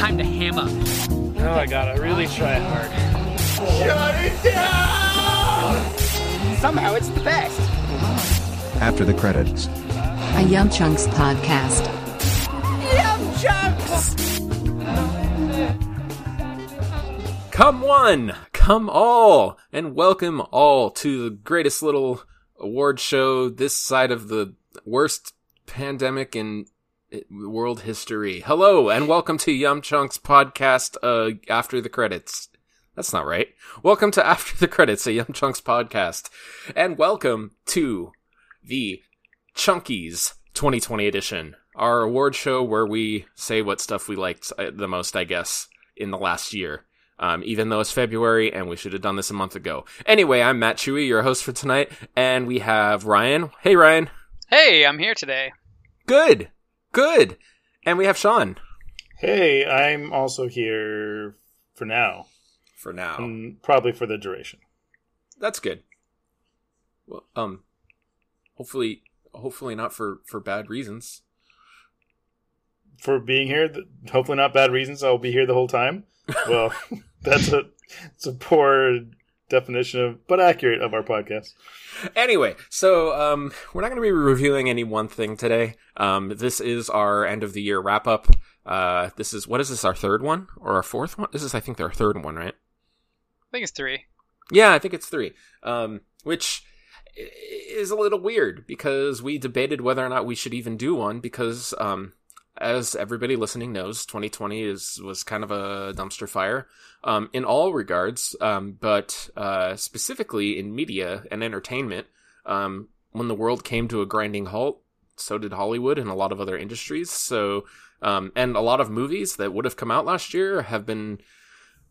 time to hammer. Oh, I gotta really try hard. Shut it down! Somehow it's the best. After the credits. A Yum Chunks podcast. Yum chunks! Come one, come all, and welcome all to the greatest little award show this side of the worst pandemic in world history. Hello, and welcome to Yum Chunks podcast. Uh, after the credits. That's not right. Welcome to After the Credits, a Yum Chunks podcast, and welcome to the Chunkies 2020 edition, our award show where we say what stuff we liked uh, the most, I guess, in the last year. Um, even though it's February and we should have done this a month ago. Anyway, I'm Matt Chewy, your host for tonight, and we have Ryan. Hey, Ryan. Hey, I'm here today. Good. Good. And we have Sean Hey, I'm also here for now, for now. and probably for the duration. That's good. Well, um, hopefully, hopefully not for for bad reasons. For being here, hopefully not bad reasons. I'll be here the whole time. Well, that's a it's a poor definition of, but accurate of our podcast. Anyway, so um, we're not going to be reviewing any one thing today. Um, this is our end of the year wrap up. Uh, this is what is this? Our third one or our fourth one? This is, I think, our third one, right? I think it's three. Yeah, I think it's three. Um, which is a little weird because we debated whether or not we should even do one because, um, as everybody listening knows, 2020 is was kind of a dumpster fire, um, in all regards, um, but uh, specifically in media and entertainment. Um, when the world came to a grinding halt, so did Hollywood and a lot of other industries. So, um, and a lot of movies that would have come out last year have been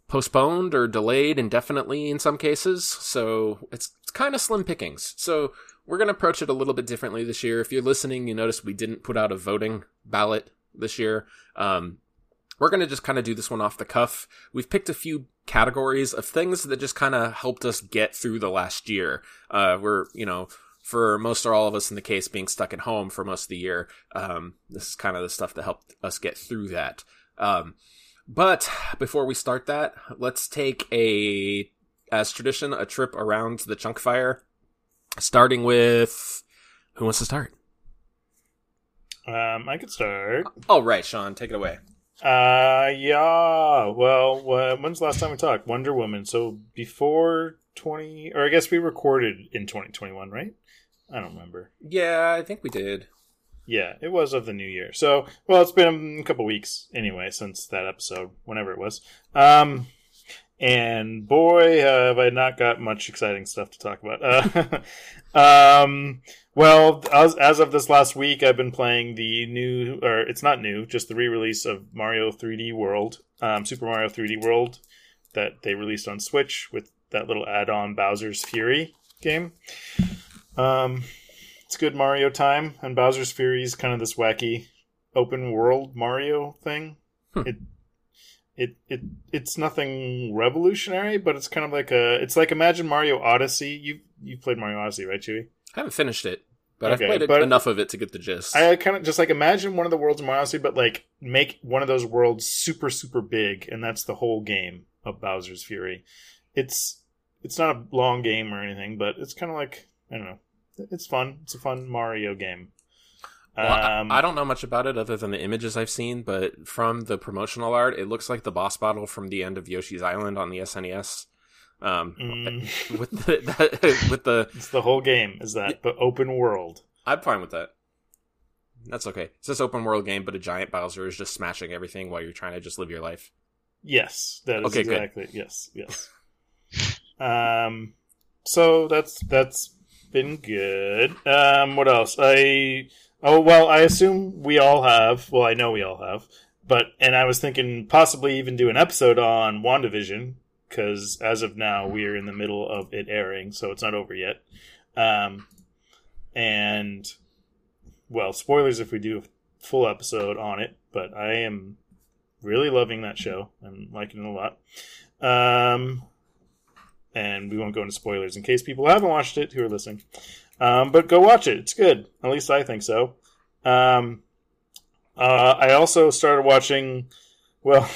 postponed or delayed indefinitely in some cases. So it's, it's kind of slim pickings. So we're going to approach it a little bit differently this year. If you're listening, you notice we didn't put out a voting ballot this year. Um, we're going to just kind of do this one off the cuff. We've picked a few categories of things that just kind of helped us get through the last year. Uh, we're, you know, for most or all of us in the case being stuck at home for most of the year, um, this is kind of the stuff that helped us get through that. Um, but before we start that, let's take a, as tradition, a trip around the chunk fire, starting with who wants to start? Um, I could start. Oh, right, Sean, take it away. Uh, yeah. Well, when's the last time we talked? Wonder Woman. So before twenty, or I guess we recorded in twenty twenty one, right? I don't remember. Yeah, I think we did. Yeah, it was of the new year. So, well, it's been a couple weeks anyway since that episode, whenever it was. Um, and boy, have I not got much exciting stuff to talk about. Uh, um, well, as, as of this last week, I've been playing the new, or it's not new, just the re-release of Mario 3D World, um, Super Mario 3D World, that they released on Switch with that little add-on Bowser's Fury game. Um, it's good Mario time, and Bowser's Fury is kind of this wacky open world Mario thing. It it it it's nothing revolutionary, but it's kind of like a it's like imagine Mario Odyssey. You you played Mario Odyssey, right, Chewy? I haven't finished it, but Okay, I've played but- enough of it to get the gist. I kind of just like imagine one of the worlds of Mario Odyssey, but like make one of those worlds super super big, and that's the whole game of Bowser's Fury. It's it's not a long game or anything, but it's kind of like I don't know. It's fun. It's a fun Mario game. Well, I- Um, I, don't know much about it other than the images I've seen, but from the promotional art, it looks like the boss battle from the end of Yoshi's Island on the SNES. Um, mm, with the that, with the, it's the whole game is that, but open world. I'm fine with that. That's okay. It's this open world game, but a giant Bowser is just smashing everything while you're trying to just live your life. Yes, that is Okay, good. exactly. Yes, yes. um, so that's that's been good. Um, what else? I oh well, I assume we all have. Well, I know we all have. But and I was thinking possibly even do an episode on WandaVision because as of now we are in the middle of it airing, so it's not over yet. Um, and well, spoilers if we do a full episode on it. But I am really loving that show I'm liking it a lot. Um, and we won't go into spoilers in case people haven't watched it who are listening. Um, but go watch it; it's good. At least I think so. Um, uh, I also started watching Well,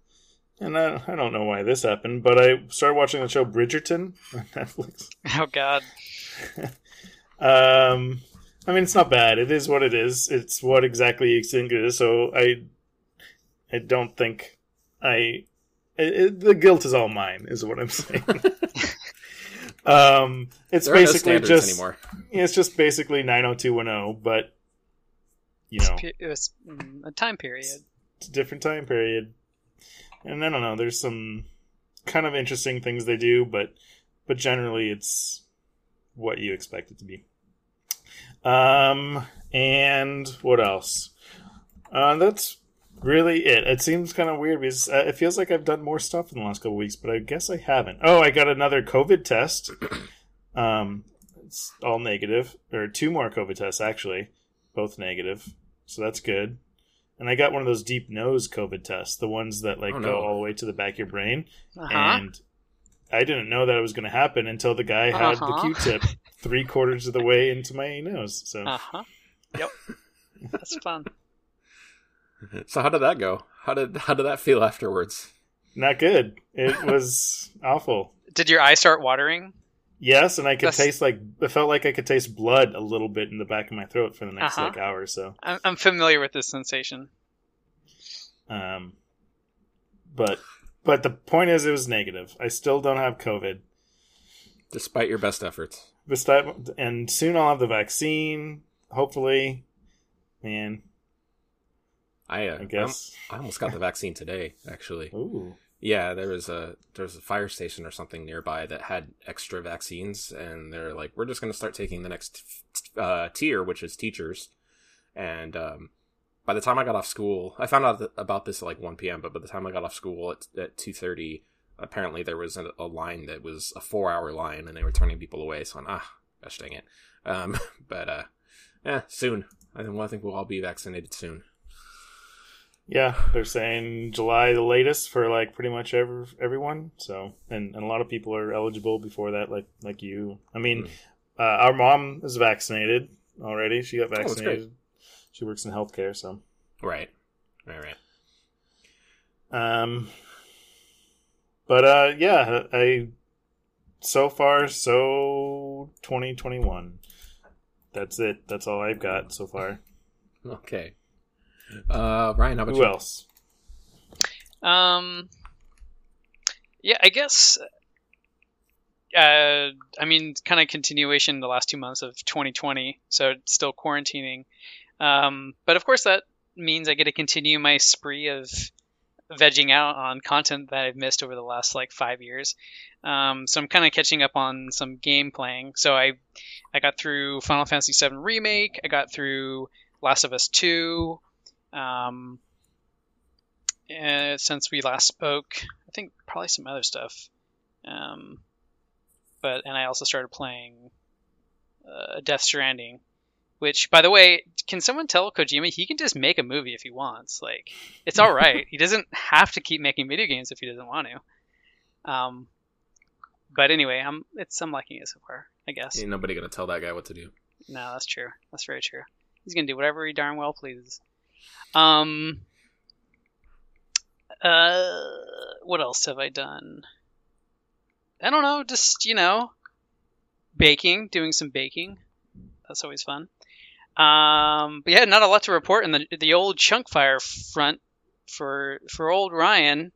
and I, I don't know why this happened, but I started watching the show Bridgerton on Netflix. Oh God. Um, I mean, it's not bad. It is what it is. It's what exactly you think it is. So I, I don't think I. It, it- the guilt is all mine, is what I'm saying. Um, it's There are no basically just anymore. it's just basically 90210, but you know, Pe- It was mm, a time period. it's a different time period. And I don't know, there's some kind of interesting things they do, but but generally it's what you expect it to be. Um and what else? Uh that's really it. It seems kind of weird because uh, it feels like I've done more stuff in the last couple weeks, but I guess I haven't. Oh, I got another COVID test. Um it's all negative or two more COVID tests actually, both negative. So that's good. And I got one of those deep nose COVID tests, the ones that like Oh, go all the way to the back of your brain. Uh-huh. And I didn't know that it was going to happen until the guy had Uh-huh. the Q-tip three quarters of the way into my nose. So Uh huh. Yep. That's fun. So how did that go? How did how did that feel afterwards? not good. It was awful. Did your eye start watering? Yes, and I could That's- taste like it felt like I could taste blood a little bit in the back of my throat for the next Uh-huh. like hour or so. I'm, I'm familiar with this sensation. Um, but but the point is, it was negative. I still don't have COVID. Despite your best efforts. Besides, and soon I'll have the vaccine. Hopefully, man. I, uh, I guess. I almost got the vaccine today, actually. Ooh. Yeah, there was a there was a fire station or something nearby that had extra vaccines, and they're like, we're just going to start taking the next uh, tier, which is teachers. And um, by the time I got off school, I found out th- about this at like one p.m. But by the time I got off school at at two thirty, apparently there was a, a line that was a four hour line, and they were turning people away. So I'm ah, gosh dang it. Um, but uh, yeah, soon. I think well, I think we'll all be vaccinated soon. Yeah, they're saying July the latest for like pretty much every, everyone. So, and, and a lot of people are eligible before that, like like you. I mean, uh, our mom is vaccinated already. She got great. vaccinated. she works in healthcare, so Right, right, right. um. But uh, yeah, I so far so twenty twenty one. That's it. That's all I've got so far. Okay. Uh, Ryan, how about Who you? else? Um, yeah, I guess. Uh, I mean, kind of continuation in the last two months of 2020, so still quarantining. Um, but of course, that means I get to continue my spree of vegging out on content that I've missed over the last like five years. Um, so I'm kind of catching up on some game playing. So I, I got through Final Fantasy VII Remake. I got through Last of Us 2. Um, uh, since we last spoke. I think probably some other stuff. Um, but and I also started playing uh, Death Stranding, which, by the way, can someone tell Kojima he can just make a movie if he wants? Like, it's all right. he doesn't have to keep making video games if he doesn't want to. Um, but anyway, I'm it's I'm liking it so far. I guess. Ain't nobody gonna tell that guy what to do. No, that's true. That's very true. He's gonna do whatever he darn well pleases. Um. Uh, what else have I done? I don't know. Just you know, baking, doing some baking. That's always fun. Um, but yeah, not a lot to report in the the old chunk fire front for for old Ryan.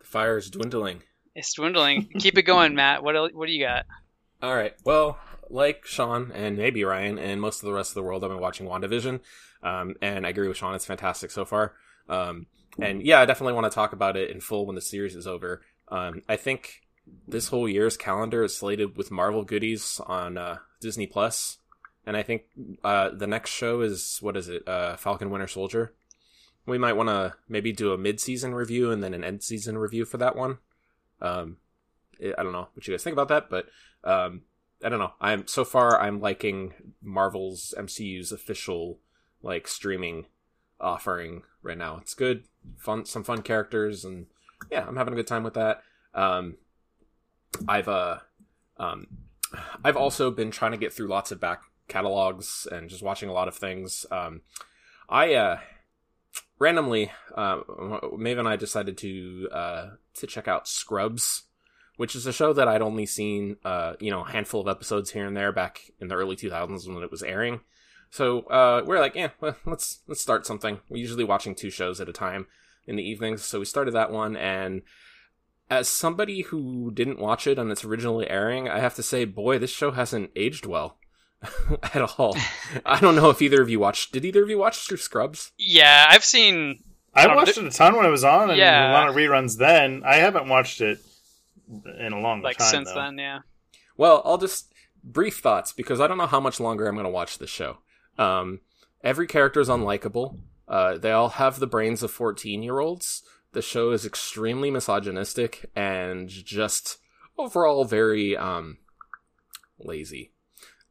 The fire is dwindling. It's dwindling. Keep it going, Matt. What el- what do you got? All right. Well, like Sean and maybe Ryan and most of the rest of the world, I've been watching WandaVision, um, and I agree with Sean. It's fantastic so far. Um, and yeah, I definitely want to talk about it in full when the series is over. Um, I think this whole year's calendar is slated with Marvel goodies on uh, Disney Plus, and I think uh, the next show is what is it? Uh, Falcon Winter Soldier. We might want to maybe do a mid-season review and then an end-season review for that one. Um, I don't know what you guys think about that, but um, I don't know. I'm so far I'm liking Marvel's MCU's official like streaming offering right now. It's good, fun, some fun characters, and yeah, I'm having a good time with that. Um, I've uh, um, I've also been trying to get through lots of back catalogs and just watching a lot of things. Um, I uh, randomly, uh, Maeve and I decided to uh, to check out Scrubs, which is a show that I'd only seen, uh, you know, a handful of episodes here and there back in the early 2000s when it was airing. So uh, we're like, yeah, well, let's let's start something. We're usually watching two shows at a time in the evenings, so we started that one. And as somebody who didn't watch it on its originally airing, I have to say, boy, this show hasn't aged well at all. I don't know if either of you watched. Did either of you watch Scrubs? Yeah, I've seen. I Um, watched it a ton when it was on, and Yeah. a lot of reruns then. I haven't watched it in a long Like time. Like since though. then, yeah. Well, I'll just brief thoughts because I don't know how much longer I'm going to watch this show. Um, every character is unlikable. Uh, they all have the brains of 14 year olds. The show is extremely misogynistic and just overall very um, lazy.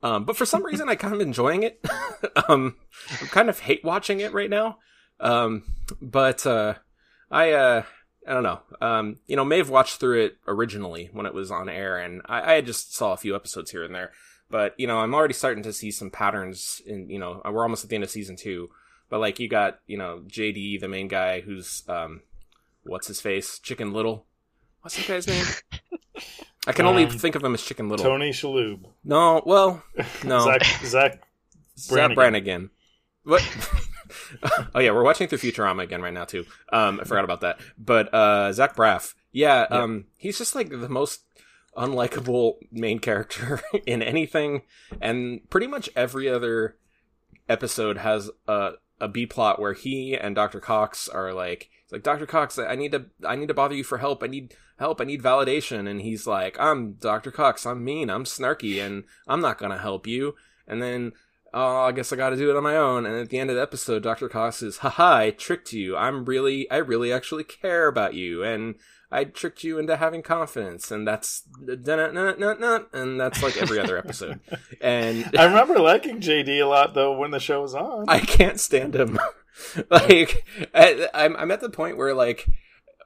Um, but for some reason, I kind of enjoying it. um, I'm kind of hate watching it right now. Um, but uh, I uh, I don't know. Um, you know, may have watched through it originally when it was on air, and I, I just saw a few episodes here and there. But you know, I'm already starting to see some patterns. In you know, we're almost at the end of season two. But like, you got you know JD, the main guy, who's um, what's his face, Chicken Little. What's that guy's name? I can only Um, think of him as Chicken Little. Tony Shalhoub, No, well, no, Zach, Zach Zach Brannigan. Brannigan. What? oh yeah, we're watching through Futurama again right now too. Um, I forgot about that. But uh, Zach Braff, yeah, Yeah. um, he's just like the most unlikable main character in anything, and pretty much every other episode has a a B plot where he and Dr. Cox are like, it's like Dr. Cox, I need to, I need to bother you for help. I need help. I need validation. And he's like, I'm Dr. Cox. I'm mean. I'm snarky, and I'm not gonna help you. And then, oh, I guess I got to do it on my own. And at the end of the episode, Dr. Cox is, haha, I tricked you. I'm really, I really actually care about you, and I tricked you into having confidence. And that's, and that's like every other episode. And I remember liking JD a lot though when the show was on. I can't stand him. like I, I'm I'm at the point where like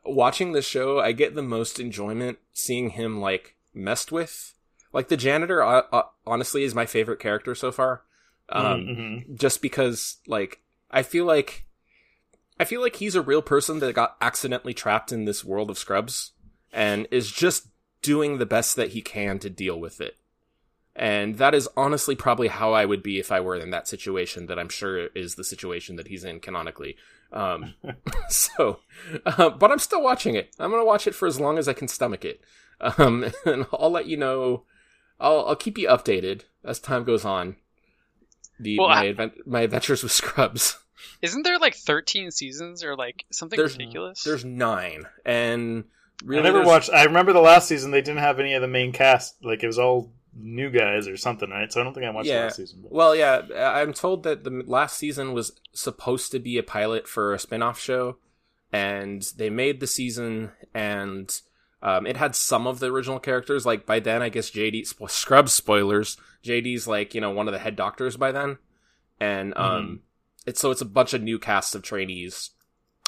watching the show, I get the most enjoyment seeing him like messed with. Like the janitor, uh, uh, honestly, is my favorite character so far. Um, Mhm. just because like I feel like I feel like he's a real person that got accidentally trapped in this world of scrubs and is just doing the best that he can to deal with it. And that is honestly probably how I would be if I were in that situation that I'm sure is the situation that he's in canonically. Um, so, uh, but I'm still watching it. I'm going to watch it for as long as I can stomach it. Um, and I'll let you know, I'll, I'll keep you updated as time goes on. The, Well, my, I- advent- my adventures with Scrubs. Isn't there like 13 seasons or like something There's- ridiculous? There's nine, and really, I never there's- watched. I remember the last season they didn't have any of the main cast. Like it was all new guys or something, right? So I don't think I watched the Yeah. last season. But. Well, yeah, I'm told that the last season was supposed to be a pilot for a spin-off show, and they made the season, and um, it had some of the original characters. Like by then, I guess JD spo- Scrubs spoilers. JD's like you know one of the head doctors by then, and um, it's so it's a bunch of new casts of trainees,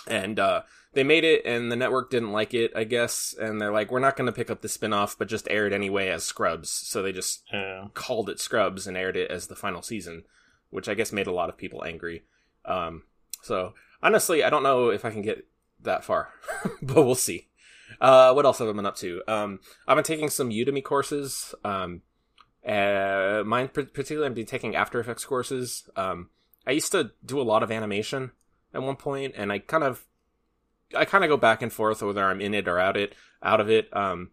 and uh, they made it, and the network didn't like it, I guess, and they're like, we're not going to pick up the spin-off, but just air it anyway as Scrubs. So they just Yeah. called it Scrubs and aired it as the final season, which I guess made a lot of people angry. Um, so honestly, I don't know if I can get that far, but we'll see. Uh, what else have I been up to? Um, I've been taking some Udemy courses. Um, uh, mine particularly, I've been taking After Effects courses. I used to do a lot of animation at one point, and I kind of, I kind of go back and forth whether I'm in it or out it, out of it. Um,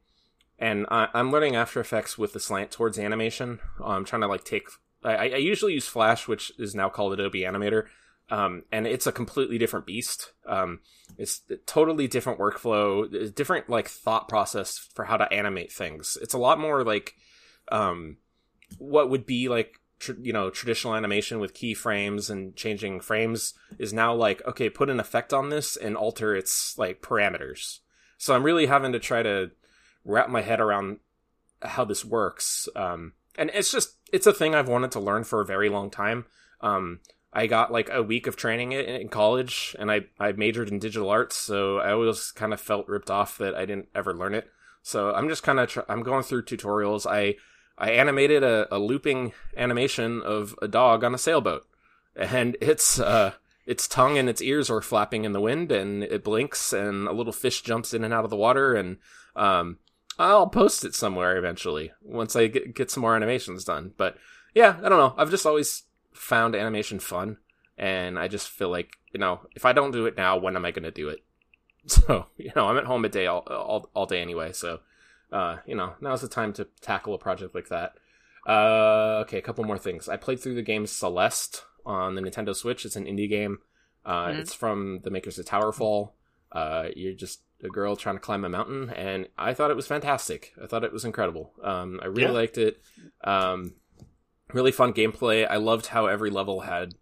and I, I'm learning After Effects with the slant towards animation. I'm trying to like take. I, I usually use Flash, which is now called Adobe Animator, um, and it's a completely different beast. Um, it's a totally different workflow, different like thought process for how to animate things. It's a lot more like um, what would be like tr- you know traditional animation with keyframes and changing frames is now like okay, put an effect on this and alter its like parameters. So I'm really having to try to wrap my head around how this works. Um, and it's just it's a thing I've wanted to learn for a very long time. Um, I got like a week of training in college, and I I majored in digital arts, so I always kind of felt ripped off that I didn't ever learn it. So I'm just kind of tr- I'm going through tutorials. I I animated a, a looping animation of a dog on a sailboat, and it's uh its tongue and its ears are flapping in the wind, and it blinks, and a little fish jumps in and out of the water, and um, I'll post it somewhere eventually once I get, get some more animations done. But yeah, I don't know. I've just always found animation fun, and I just feel like you know if I don't do it now, when am I going to do it? So you know, I'm at home a day all all, all day anyway, so uh, you know now's the time to tackle a project like that. Uh, okay, a couple more things. I played through the game Celeste on the Nintendo Switch. It's an indie game. Uh, Mhm. It's from the makers of Towerfall. Uh, you're just a girl trying to climb a mountain, and I thought it was fantastic. I thought it was incredible. Um, I really Yeah. liked it. Um, really fun gameplay. I loved how every level had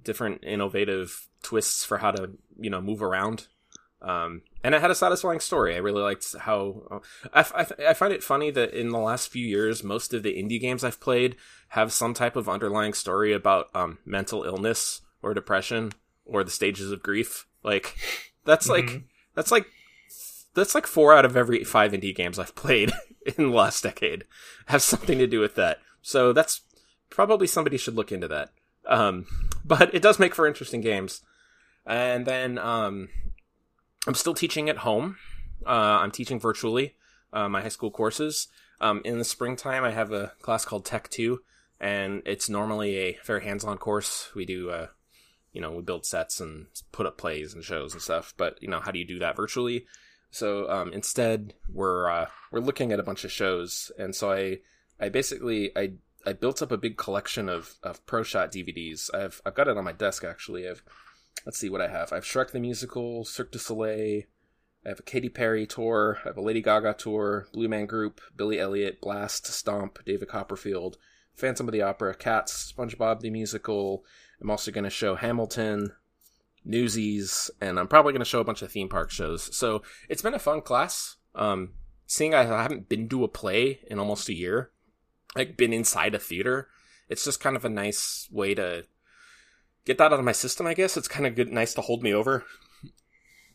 different innovative twists for how to you know move around. Um, and it had a satisfying story. I really liked how i find it funny that in the last few years, most of the indie games I've played have some type of underlying story about um, mental illness or depression or the stages of grief. Like that's like Mhm. that's like that's like four out of every five indie games I've played in the last decade have something to do with that. So that's probably somebody should look into that. Um, but it does make for interesting games. And then um, I'm still teaching at home. Uh, I'm teaching virtually uh, my high school courses. Um, in the springtime, I have a class called Tech 2, and it's normally a very hands on course. We do, uh, you know, we build sets and put up plays and shows and stuff. But, you know, how do you do that virtually? So um, instead, we're uh, we're looking at a bunch of shows, and so I I basically I I built up a big collection of of Pro Shot DVDs. I've I've got it on my desk actually. I've let's see what I have. I've Shrek the Musical, Cirque du Soleil. I have a Katy Perry tour. I have a Lady Gaga tour, Blue Man Group, Billy Elliot, Blast, Stomp, David Copperfield, Phantom of the Opera, Cats, SpongeBob the Musical. I'm also going to show Hamilton, Newsies, and I'm probably going to show a bunch of theme park shows. So it's been a fun class. Um, seeing I haven't been to a play in almost a year, like been inside a theater, it's just kind of a nice way to get that out of my system. I guess it's kind of good, nice to hold me over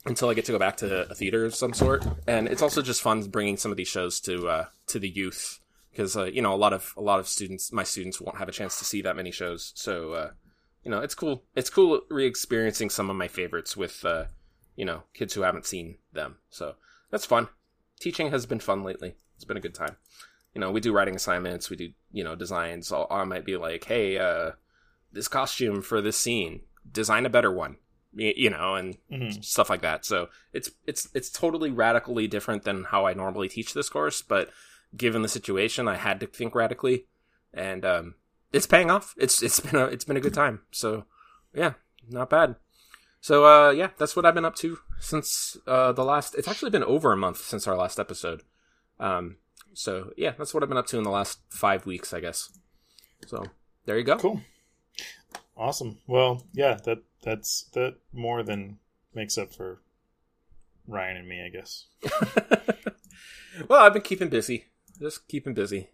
until I get to go back to a theater of some sort. And it's also just fun bringing some of these shows to uh, to the youth because uh, you know a lot of a lot of students, my students, won't have a chance to see that many shows. So uh, you know, it's cool. It's cool re-experiencing some of my favorites with uh, you know kids who haven't seen them. So that's fun. Teaching has been fun lately. It's been a good time. You know, we do writing assignments. We do you know designs. I'll, I might be like, hey, uh, this costume for this scene, design a better one. You know, and Mhm. stuff like that. So it's it's it's totally radically different than how I normally teach this course, but given the situation, I had to think radically, and um, it's paying off. It's it's been a it's been a good time. So yeah, not bad. So uh, yeah, that's what I've been up to since uh, the last. It's actually been over a month since our last episode. Um, so yeah, that's what I've been up to in the last five weeks, I guess. So there you go. Cool. Awesome. Well, yeah, that that's that more than makes up for Ryan and me, I guess. well, I've been keeping busy. Just keeping busy.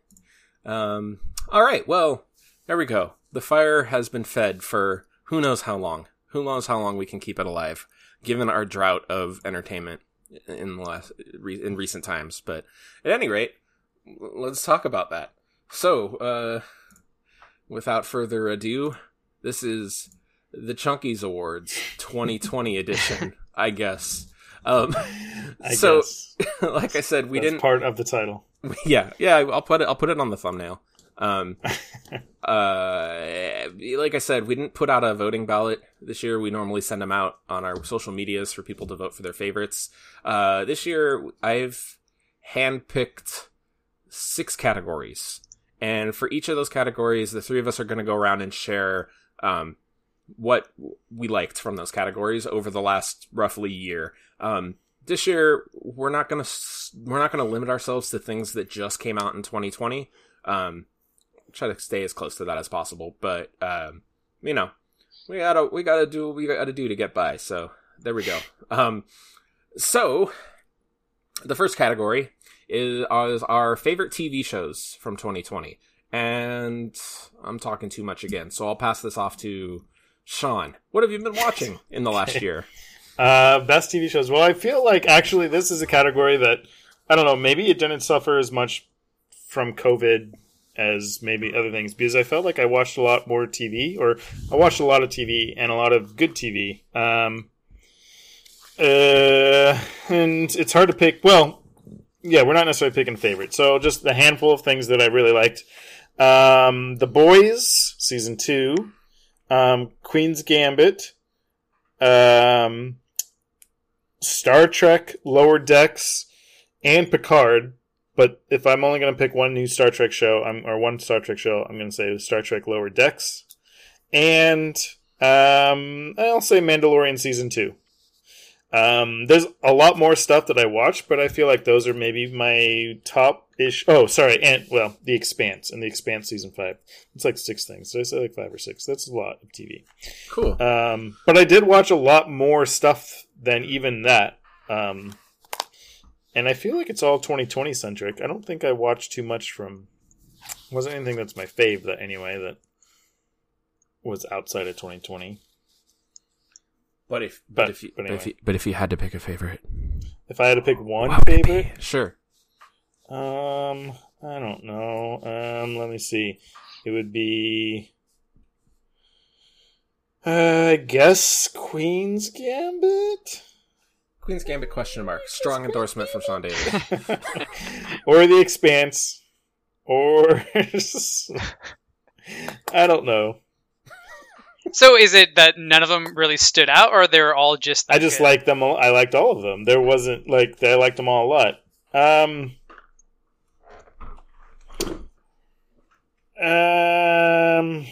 Um, all right. Well, there we go. The fire has been fed for who knows how long. Who knows how long we can keep it alive, given our drought of entertainment in last in recent times. But at any rate, let's talk about that. So, uh, without further ado, this is the Chunkies Awards 2020 edition, I guess. Um, I so, guess like I said, we that's didn't. part of the title. Yeah, yeah. I'll put it. I'll put it on the thumbnail. Um, uh, like I said, we didn't put out a voting ballot this year. We normally send them out on our social medias for people to vote for their favorites. Uh, this year, I've handpicked six categories, and for each of those categories, the three of us are going to go around and share um, what we liked from those categories over the last roughly year. Um, this year we're not gonna we're not gonna limit ourselves to things that just came out in 2020. Um, try to stay as close to that as possible, but um, you know, we gotta we gotta do what we gotta do to get by. So there we go. Um, so the first category is, is our favorite TV shows from 2020, and I'm talking too much again, so I'll pass this off to Sean. What have you been watching in the last year? Uh, best TV shows. Well, I feel like actually this is a category that I don't know. Maybe it didn't suffer as much from COVID as maybe other things because I felt like I watched a lot more TV, or I watched a lot of TV and a lot of good TV. Um, uh, and it's hard to pick. Well, yeah, we're not necessarily picking a favorite. So just a handful of things that I really liked. Um, the Boys season two, um, Queen's Gambit, um, Star Trek Lower Decks, and Picard. But if I'm only going to pick one new Star Trek show, I'm, or one Star Trek show, I'm going to say Star Trek Lower Decks, and um, I'll say Mandalorian season two. Um, there's a lot more stuff that I watch, but I feel like those are maybe my top ish. Oh, sorry, and well, The Expanse and The Expanse season five. It's like six things. Did I say like five or six? That's a lot of TV. Cool. Um, but I did watch a lot more stuff than even that. Um, and I feel like it's all 2020 centric. I don't think I watched too much from. Wasn't anything that's my fave that anyway that was outside of 2020. But if But- but, if you, but but, if you but if you had to pick a favorite, If I had to pick one what favorite. Sure. Um, I don't know. Um, let me see. It would be, uh, I guess Queen's Gambit, Queen's Gambit question mark. Strong endorsement from Sean Davis. or The Expanse, or I don't know. So is it that none of them really stood out, or they're all just? that I just good? liked them. all- I liked all of them. There wasn't like I liked them all a lot. Um. Um.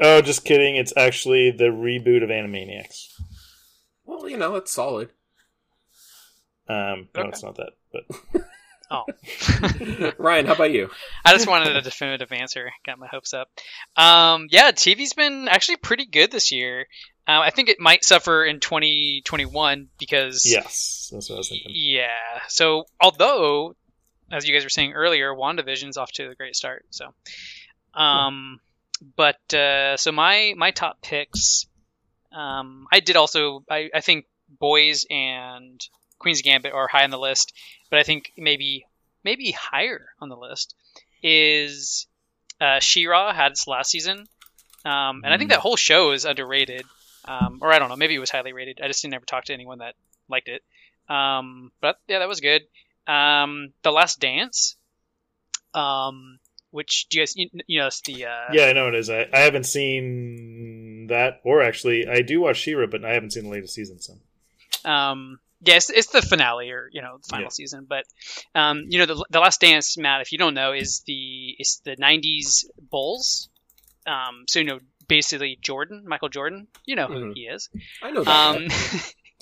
Oh, just kidding. It's actually the reboot of Animaniacs. well, you know, it's solid. Um, no, Okay. it's not that. But Oh, Ryan, how about you? I just wanted a definitive answer. Got my hopes up. Um, yeah, TV's been actually pretty good this year. Uh, I think it might suffer in 2021 because yes, that's what I was thinking. Yeah. So although, as you guys were saying earlier, WandaVision's off to a great start. So, um, but uh, so my my top picks, um, I did also I, I think Boys and Queen's Gambit are high on the list, but I think maybe maybe higher on the list is uh, She-Ra had its last season, um, and I think that whole show is underrated. Um, or I don't know, maybe it was highly rated. I just didn't ever talk to anyone that liked it. Um, but yeah, that was good. Um, the Last Dance, um, which do you guys, you, you know, it's the uh, Yeah, I know it is. I, I haven't seen that, or actually, I do watch She-Ra, but I haven't seen the latest season. So um, yeah, it's, it's the finale or you know the final Yeah. season. But um, you know, the, the Last Dance, Matt, if you don't know, is the it's the '90s Bulls. Um, so you know, basically Jordan, Michael Jordan, you know who Mhm. he is. I know that. Um.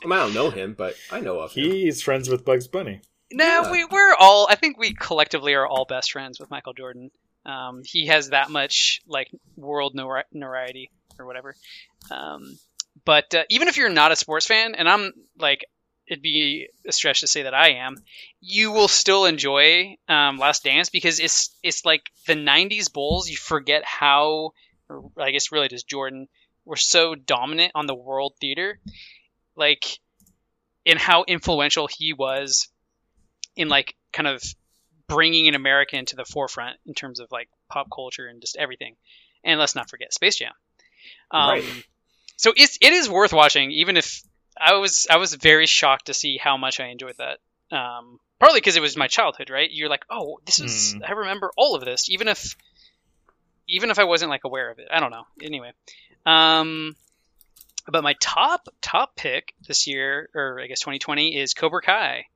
I, mean, I don't know him, but I know of him. he's friends with Bugs Bunny. No, Yeah. we we're all. I think we collectively are all best friends with Michael Jordan. Um, he has that much like world nori- notoriety or whatever. Um, but uh, even if you're not a sports fan, and I'm like, it'd be a stretch to say that I am, you will still enjoy um, Last Dance because it's it's like the '90s Bulls. You forget how, I guess really just Jordan, were so dominant on the world theater, like, and how influential he was in like kind of bringing an American to the forefront in terms of like pop culture and just everything. And let's not forget Space Jam. Um, Right. So it's it is worth watching, even if I was I was very shocked to see how much I enjoyed that. Um, partly because it was my childhood, right? You're like, oh, this is Hmm. I remember all of this, even if even if I wasn't like aware of it. I don't know. Anyway, um, but my top top pick this year, or I guess 2020, is Cobra Kai.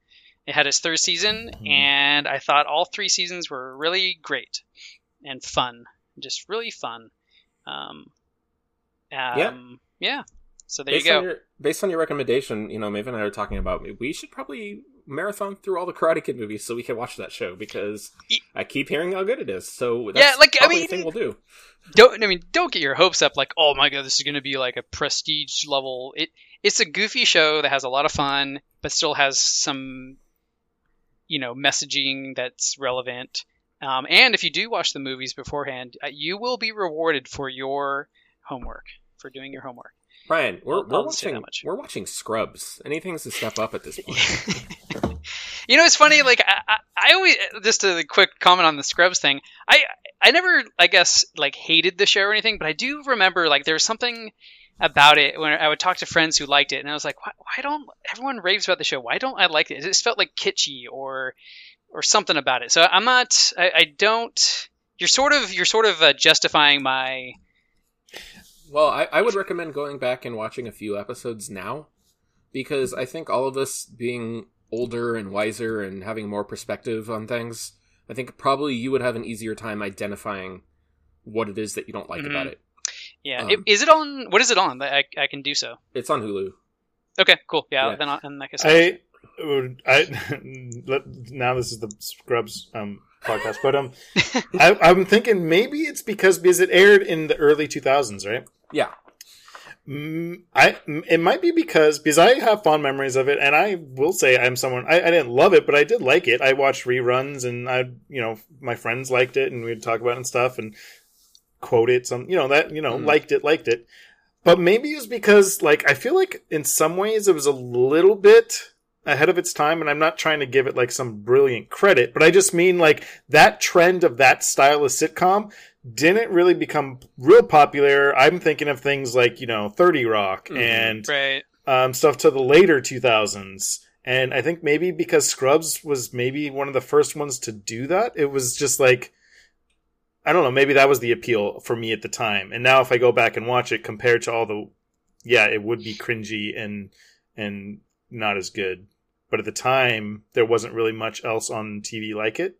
It had its third season, Mhm. and I thought all three seasons were really great and fun, just really fun. Um, um, yeah. So there based you go. On your, based on your recommendation, you know, Maeve and I were talking about we should probably marathon through all the Karate Kid movies so we can watch that show because I keep hearing how good it is. So that's Yeah, like, I mean- thing we'll do. don't I mean don't get your hopes up like oh my god this is going to be like a prestige level it it's a goofy show that has a lot of fun but still has some you know messaging that's relevant um, and if you do watch the movies beforehand uh, you will be rewarded for your homework for doing your homework Ryan, we're, I'll- we're I'll watching much. we're watching Scrubs. Anything's to step up at this point. You know, it's funny. Like I, I, I always just a quick comment on the Scrubs thing. I I never, I guess, like hated the show or anything, but I do remember like there was something about it when I would talk to friends who liked it, and I was like, why, why don't everyone raves about the show? Why don't I like it? It just felt like kitschy or or something about it. So I'm not. I, I don't. You're sort of you're sort of uh, justifying my. Well, I, I would recommend going back and watching a few episodes now, because I think all of us being older and wiser and having more perspective on things, I think probably you would have an easier time identifying what it is that you don't like Mhm. about it. Yeah, Um, It- is it on? What is it on? I, I can do so. It's on Hulu. Okay, cool. Yeah, Yeah. then I'll, in that case, I would I let- now this is the Scrubs um podcast, but um I, I'm thinking maybe it's because because it aired in the early 2000s, right? Yeah. Mm, I it might be because because I have fond memories of it, and I will say I'm someone I, I didn't love it, but I did like it. I watched reruns, and I you know my friends liked it, and we'd talk about it and stuff, and quote it some you know that you know Mm. liked it liked it. But maybe it was because like I feel like in some ways it was a little bit ahead of its time, and I'm not trying to give it like some brilliant credit, but I just mean like that trend of that style of sitcom didn't really become real popular. I'm thinking of things like, you know, 30 Rock Mhm. and right. um, stuff to the later 2000s. And I think maybe because Scrubs was maybe one of the first ones to do that, it was just like, I don't know, maybe that was the appeal for me at the time. And now if I go back and watch it compared to all the, yeah, it would be cringy and, and not as good. But at the time, there wasn't really much else on TV like it.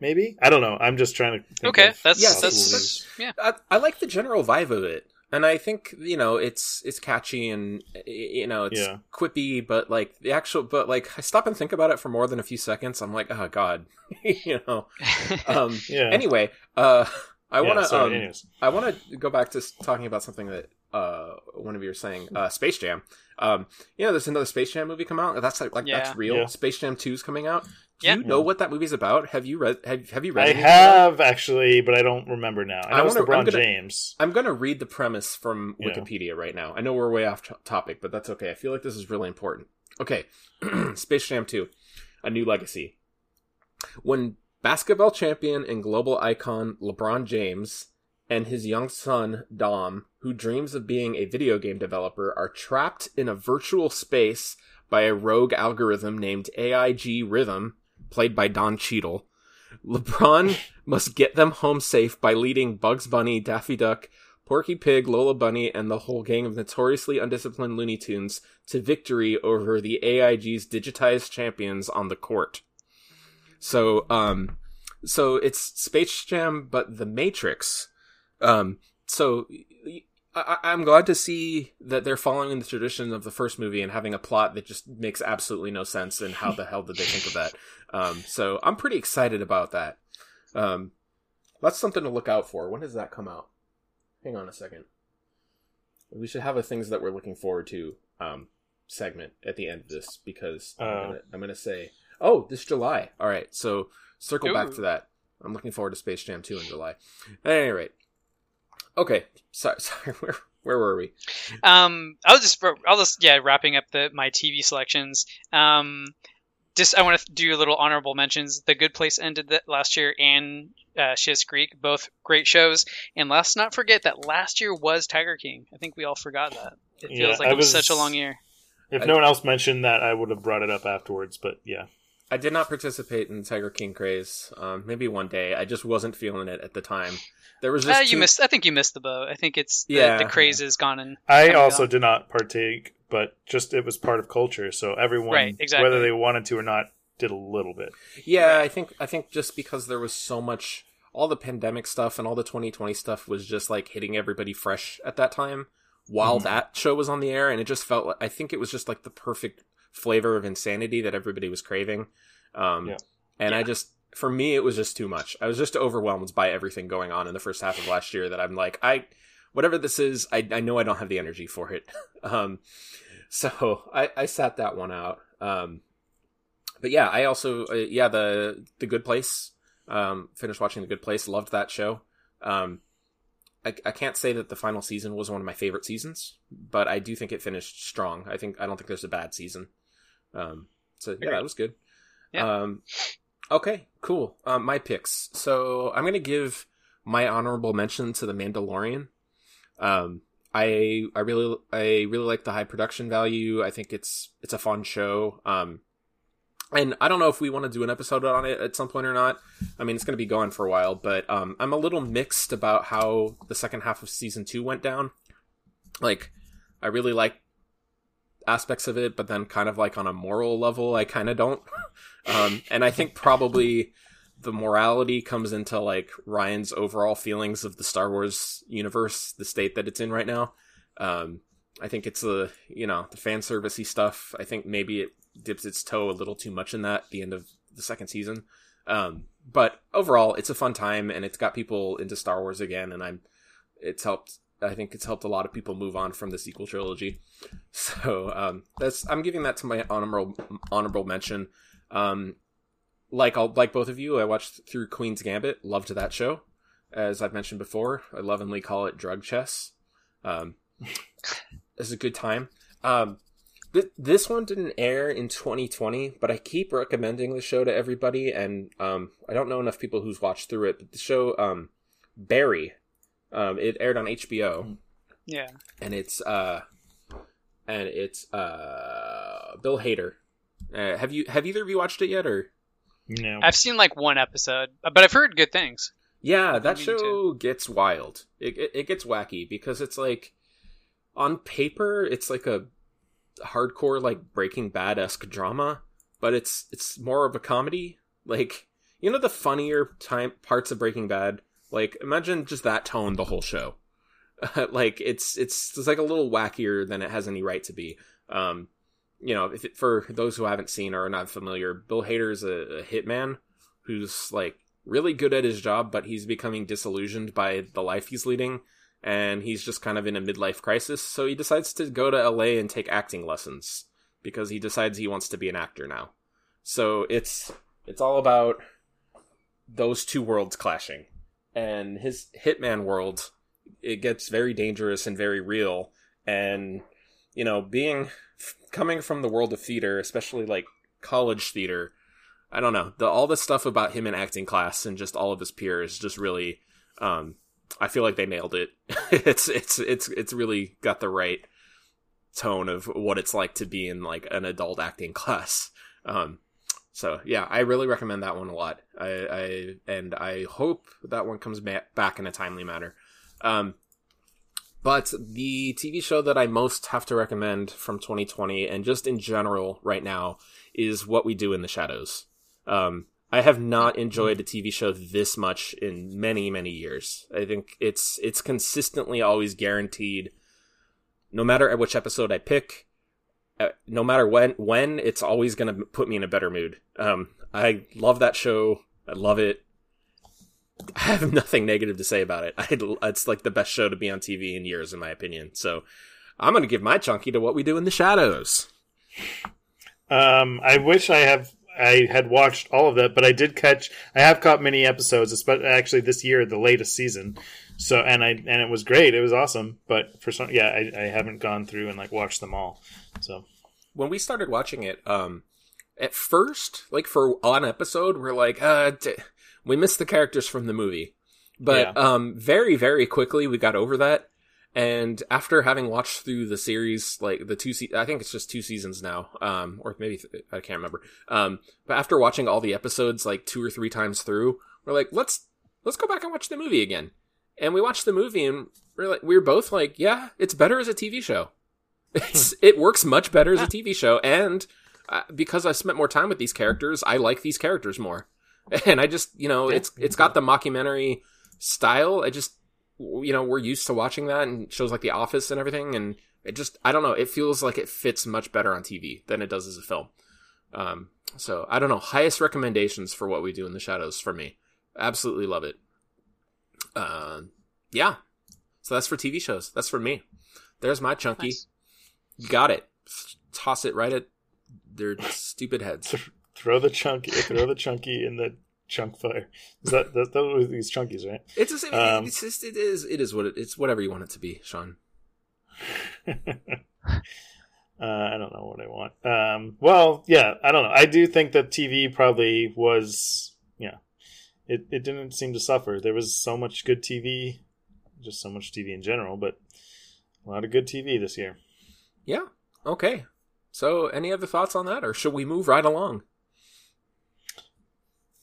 Maybe I don't know. I'm just trying to. Think Okay, of that's Yeah, that's, possibilities. yeah. I, I like the general vibe of it, and I think you know it's it's catchy and you know it's Yeah. quippy, but like the actual, but like I stop and think about it for more than a few seconds. I'm like, oh god, you know. Um, Yeah. Anyway, uh, I Yeah, want to sorry, um. I want to go back to talking about something that uh one of you were saying, uh, Space Jam. Um, you know, there's another Space Jam movie come out. That's like, like Yeah. that's real. Yeah. Space Jam 2 is coming out. Do Yeah. you know what that movie's about? Have you read? Have, have you read? I anything about have actually, but I don't remember now. I I it's wanna- LeBron I'm gonna- James. I'm going to read the premise from Yeah. Wikipedia right now. I know we're way off t- topic, but that's okay. I feel like this is really important. Okay. Space Jam 2 A New Legacy. When basketball champion and global icon LeBron James and his young son Dom, who dreams of being a video game developer, are trapped in a virtual space by a rogue algorithm named AIG Rhythm, played by Don Cheadle. LeBron must get them home safe by leading Bugs Bunny, Daffy Duck, Porky Pig, Lola Bunny, and the whole gang of notoriously undisciplined Looney Tunes to victory over the AIG's digitized champions on the court. So, um, so it's Space Jam, but the Matrix. Um, so I, I- I'm glad to see that they're following the tradition of the first movie and having a plot that just makes absolutely no sense. And how the hell did they think of that? Um, so I'm pretty excited about that. Um, that's something to look out for. When does that come out? Hang on a second. We should have a things that we're looking forward to um, segment at the end of this because I'm, Uh. gonna, I'm gonna say, oh, this July. All right, so circle back to that. I'm looking forward to Space Jam 2 in July. At any rate, okay. Sorry, sorry. Where where were we? Um, I'll just I'll just yeah wrapping up the my TV selections. Um, just I want to do a little honorable mentions. The Good Place ended that last year, and uh, Schitt's Creek, both great shows. And let's not forget that last year was Tiger King. I think we all forgot that. It feels Yeah, like I it was, was- such a long year. If I- no one else mentioned that, I would have brought it up afterwards. But yeah, I did not participate in Tiger King craze. Um, maybe one day. I just wasn't feeling it at the time. There was just Uh, you too- missed. I think you missed the boat. I think it's the, Yeah. the craze is gone and I also on. did not partake, but just it was part of culture. So everyone, Right, exactly. whether they wanted to or not, did a little bit. Yeah, I think I think just because there was so much all the pandemic stuff and all the 2020 stuff was just like hitting everybody fresh at that time while Mm-hmm. that show was on the air and it just felt like I think it was just like the perfect flavor of insanity that everybody was craving. Um Yeah. and I just for me it was just too much. I was just overwhelmed by everything going on in the first half of last year that I'm like I whatever this is, I I know I don't have the energy for it. um so I I sat that one out. Um but yeah, I also uh, yeah the the Good Place. Um, finished watching the Good Place. Loved that show. Um, I, I can't say that the final season was one of my favorite seasons, but I do think it finished strong. I think I don't think there's a bad season. Um, so yeah, that was good. Yeah. Um, okay, cool. Um, my picks. So I'm gonna give my honorable mention to the Mandalorian. Um, I I really I really like the high production value. I think it's it's a fun show. Um, and I don't know if we want to do an episode on it at some point or not. I mean, it's going to be going for a while, but um, I'm a little mixed about how the second half of season two went down. Like, I really like aspects of it, but then kind of like on a moral level, I kind of don't. um, and I think probably the morality comes into like Ryan's overall feelings of the Star Wars universe, the state that it's in right now. Um, I think it's the you know the fan servicey stuff. I think maybe it dips its toe a little too much in that at the end of the second season. Um, but overall, it's a fun time and it's got people into Star Wars again, and I'm it's helped. I think it's helped a lot of people move on from the sequel trilogy. So um, that's I'm giving that to my honorable honorable mention. Um, like I'll, like both of you, I watched through Queen's Gambit. Loved that show. As I've mentioned before, I lovingly call it drug chess. Um, it's a good time. Um, th- this one didn't air in 2020, but I keep recommending the show to everybody, and um, I don't know enough people who's watched through it. But the show um, Barry, um, it aired on HBO, Yeah. and it's uh, and it's uh, Bill Hader. Uh, have you have either of you watched it yet, or? No. I've seen like one episode, but I've heard good things. Yeah, that show too. gets wild. It, it it gets wacky because it's like on paper it's like a hardcore like Breaking Bad esque drama, but it's it's more of a comedy. Like you know the funnier time parts of Breaking Bad. Like imagine just that tone the whole show. like it's it's it's like a little wackier than it has any right to be. Um, you know, if it, for those who haven't seen or are not familiar, Bill Hader is a, a hitman who's like really good at his job, but he's becoming disillusioned by the life he's leading, and he's just kind of in a midlife crisis. So he decides to go to LA and take acting lessons because he decides he wants to be an actor now. So it's it's all about those two worlds clashing, and his hitman world it gets very dangerous and very real, and you know being coming from the world of theater, especially like college theater. I don't know. The all the stuff about him in acting class and just all of his peers just really um I feel like they nailed it. it's it's it's it's really got the right tone of what it's like to be in like an adult acting class. Um so yeah, I really recommend that one a lot. I, I and I hope that one comes ba- back in a timely manner. Um but the TV show that I most have to recommend from 2020 and just in general right now is What We Do in the Shadows. Um, I have not enjoyed a TV show this much in many, many years. I think it's it's consistently always guaranteed, no matter at which episode I pick, no matter when when it's always going to put me in a better mood. Um, I love that show. I love it. I have nothing negative to say about it. I, it's like the best show to be on TV in years, in my opinion. So I'm going to give my chunky to what we do in the shadows. Um, I wish I have I had watched all of that, but I did catch. I have caught many episodes, especially actually this year, the latest season. So and I and it was great. It was awesome. But for some, yeah, I, I haven't gone through and like watched them all. So When we started watching it, um, at first, like for one episode, we're like, uh, d- we missed the characters from the movie. But Yeah. um, very, very quickly, we got over that. And after having watched through the series, like the two, se- I think it's just two seasons now, um, or maybe th- I can't remember. Um, but after watching all the episodes like two or three times through, we're like, let's let's go back and watch the movie again. And we watched the movie, and we're like, we were both like, yeah, it's better as a TV show. It's it works much better as a TV show, and uh, because I spent more time with these characters, I like these characters more. And I just, you know, it's it's got the mockumentary style. I just, you know, we're used to watching that and shows like The Office and everything, and it just, I don't know, it feels like it fits much better on TV than it does as a film. Um, so I don't know. Highest recommendations for what we do in the shadows for me. Absolutely love it. Uh, yeah. So that's for TV shows. That's for me. There's my chunky. Nice. You got it. Toss it right at their stupid heads. throw the chunky, throw the chunky in the chunk fire. Is that that, that was these chunkies, right? It's the same. Um, it's just it is it is what it, it's whatever you want it to be, Sean. Uh, I don't know what I want. Um, well, yeah, I don't know. I do think that TV probably was, yeah, it, it didn't seem to suffer. There was so much good TV, just so much TV in general, but a lot of good TV this year. Yeah. Okay. So, any other thoughts on that, or should we move right along?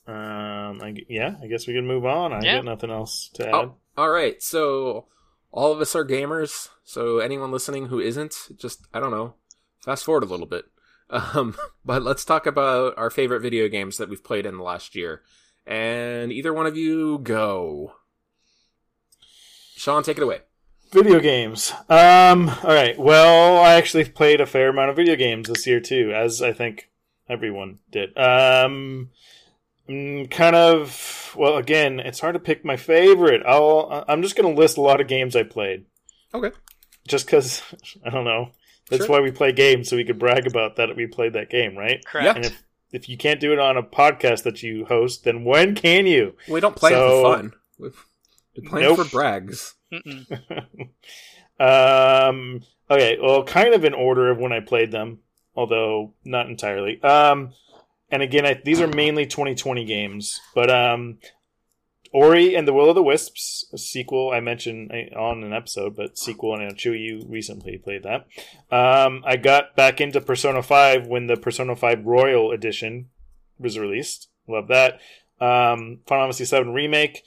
Um, I, yeah, I guess we can move on. I Yeah. got nothing else to add. Oh, all right. So, all of us are gamers. So, anyone listening who isn't, just I don't know, fast forward a little bit. Um, but let's talk about our favorite video games that we've played in the last year. And either one of you go. Sean, take it away. Video games. Um, all right. Well, I actually played a fair amount of video games this year too, as I think everyone did. Um, mm, kind of. Well, again, it's hard to pick my favorite. I'll. I'm just going to list a lot of games I played, Okay. just because I don't know. That's Sure. why we play games, so we could brag about that we played that game, right? Correct. And if if you can't do it on a podcast that you host, then when can you? We don't play it So- for fun. We're playing Nope. for brags. Um okay well kind of in order of when i played them although not entirely. Um and again I, these are mainly 2020 games but um ori and the will of the wisps a sequel i mentioned on an episode but sequel and i'm you recently played that. Um i got back into persona 5 when the persona 5 royal edition was released. Love that. Um final fantasy 7 remake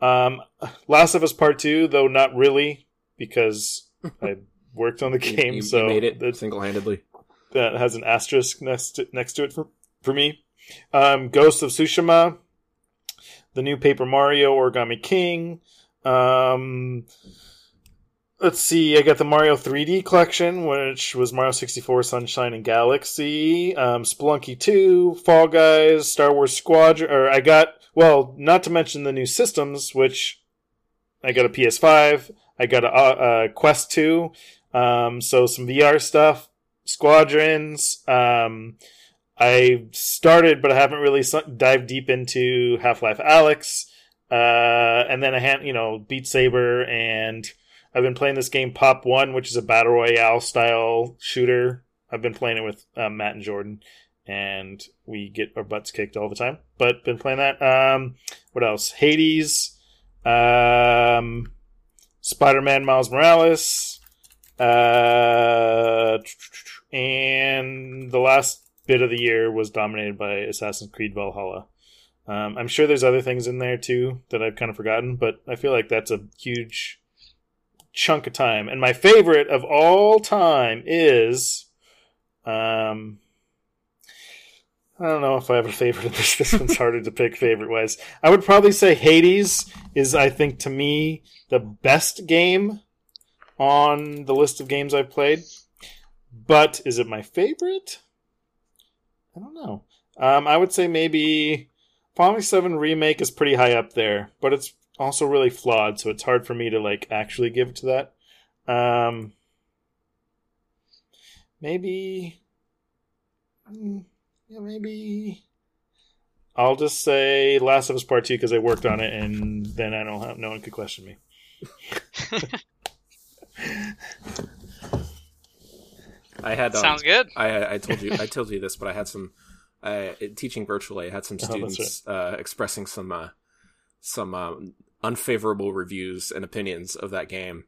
um last of us part 2 though not really because I worked on the You- game, you, so you made it single handedly. that has an asterisk next to, next to it for, for me. Um, Ghost of Tsushima, the new Paper Mario, Origami King. Um, let's see, I got the Mario 3D collection, which was Mario 64, Sunshine, and Galaxy. Um, Spelunky 2, Fall Guys, Star Wars Squadron. Or I got, well, not to mention the new systems, which I got a PS5. I got a, uh, a Quest 2. Um, so some VR stuff, Squadrons. Um, I started, but I haven't really dived deep into Half Life Alyx. Uh, and then I had, you know, Beat Saber, and I've been playing this game Pop One, which is a battle royale style shooter. I've been playing it with um, Matt and Jordan, and we get our butts kicked all the time. But been playing that. Um, what else? Hades. Um, Spider-Man Miles Morales, uh, and the last bit of the year was dominated by Assassin's Creed Valhalla. Um, I'm sure there's other things in there too that I've kind of forgotten, but I feel like that's a huge chunk of time. And my favorite of all time is, um, I don't know if I have a favorite this. This one's harder to pick favorite wise. I would probably say Hades is, I think, to me, the best game on the list of games I've played. But is it my favorite? I don't know. Um, I would say maybe Final 7 Remake is pretty high up there, but it's also really flawed, so it's hard for me to like actually give to that. Um, maybe, mm, yeah, maybe. I'll just say Last of Us Part Two because I worked on it, and then I don't have no one could question me. I had um, Sounds good. I I told you I told you this, but I had some uh, teaching virtually. I had some Oh, that's students uh, expressing some uh, some um, unfavorable reviews and opinions of that game,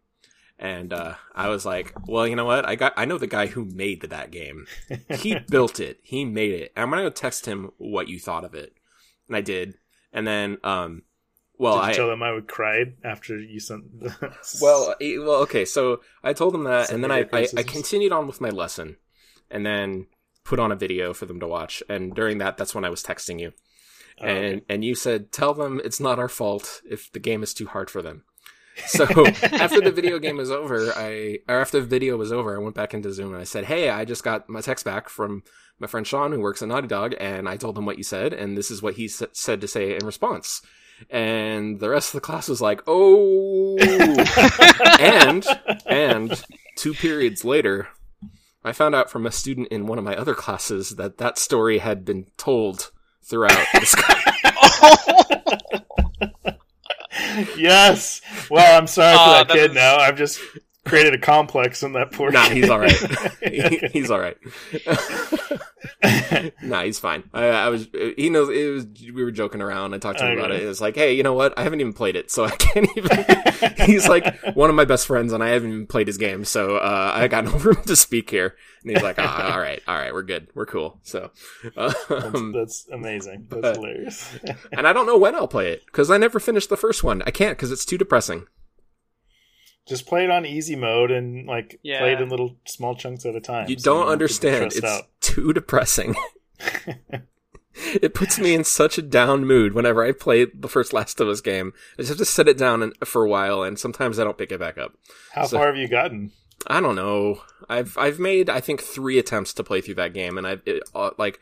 and uh, I was like, "Well, you know what? I got I know the guy who made that game. He built it. He made it. I'm gonna go text him what you thought of it." And I did, and then um, well, Did you I tell them I would cry after you sent? well, eh, well, okay. So I told them that, Some and then I, I, I continued on with my lesson, and then put on a video for them to watch. And during that, that's when I was texting you, Oh, and and you said, "Tell them it's not our fault if the game is too hard for them." So after the video game was over, I or after the video was over, I went back into Zoom and I said, "Hey, I just got my text back from my friend Sean who works at Naughty Dog, and I told him what you said, and this is what he s- said to say in response." And the rest of the class was like, "Oh," and and two periods later, I found out from a student in one of my other classes that that story had been told throughout. This yes. Well, I'm sorry for that that kid. was- Now I'm just created a complex in that poor. Nah, kid. he's all right. He- he's all right. nah, he's fine. I, I was. He knows. It was. We were joking around. I talked to him about it. It was like, hey, you know what? I haven't even played it, so I can't even. he's like one of my best friends, and I haven't even played his game, so uh, I got no room to speak here. And he's like, ah, all right, all right, we're good, we're cool. So, um, That's amazing. That's uh, hilarious. and I don't know when I'll play it because I never finished the first one. I can't because it's too depressing. Just play it on easy mode and like Yeah. play it in little small chunks at a time. You so don't have to be understand. It's out. too depressing. it puts me in such a down mood whenever I play the first Last of Us game. I just have to set it down and, for a while, and sometimes I don't pick it back up. How so- far have you gotten? I don't know. I've I've made I think three attempts to play through that game, and I've it, uh, like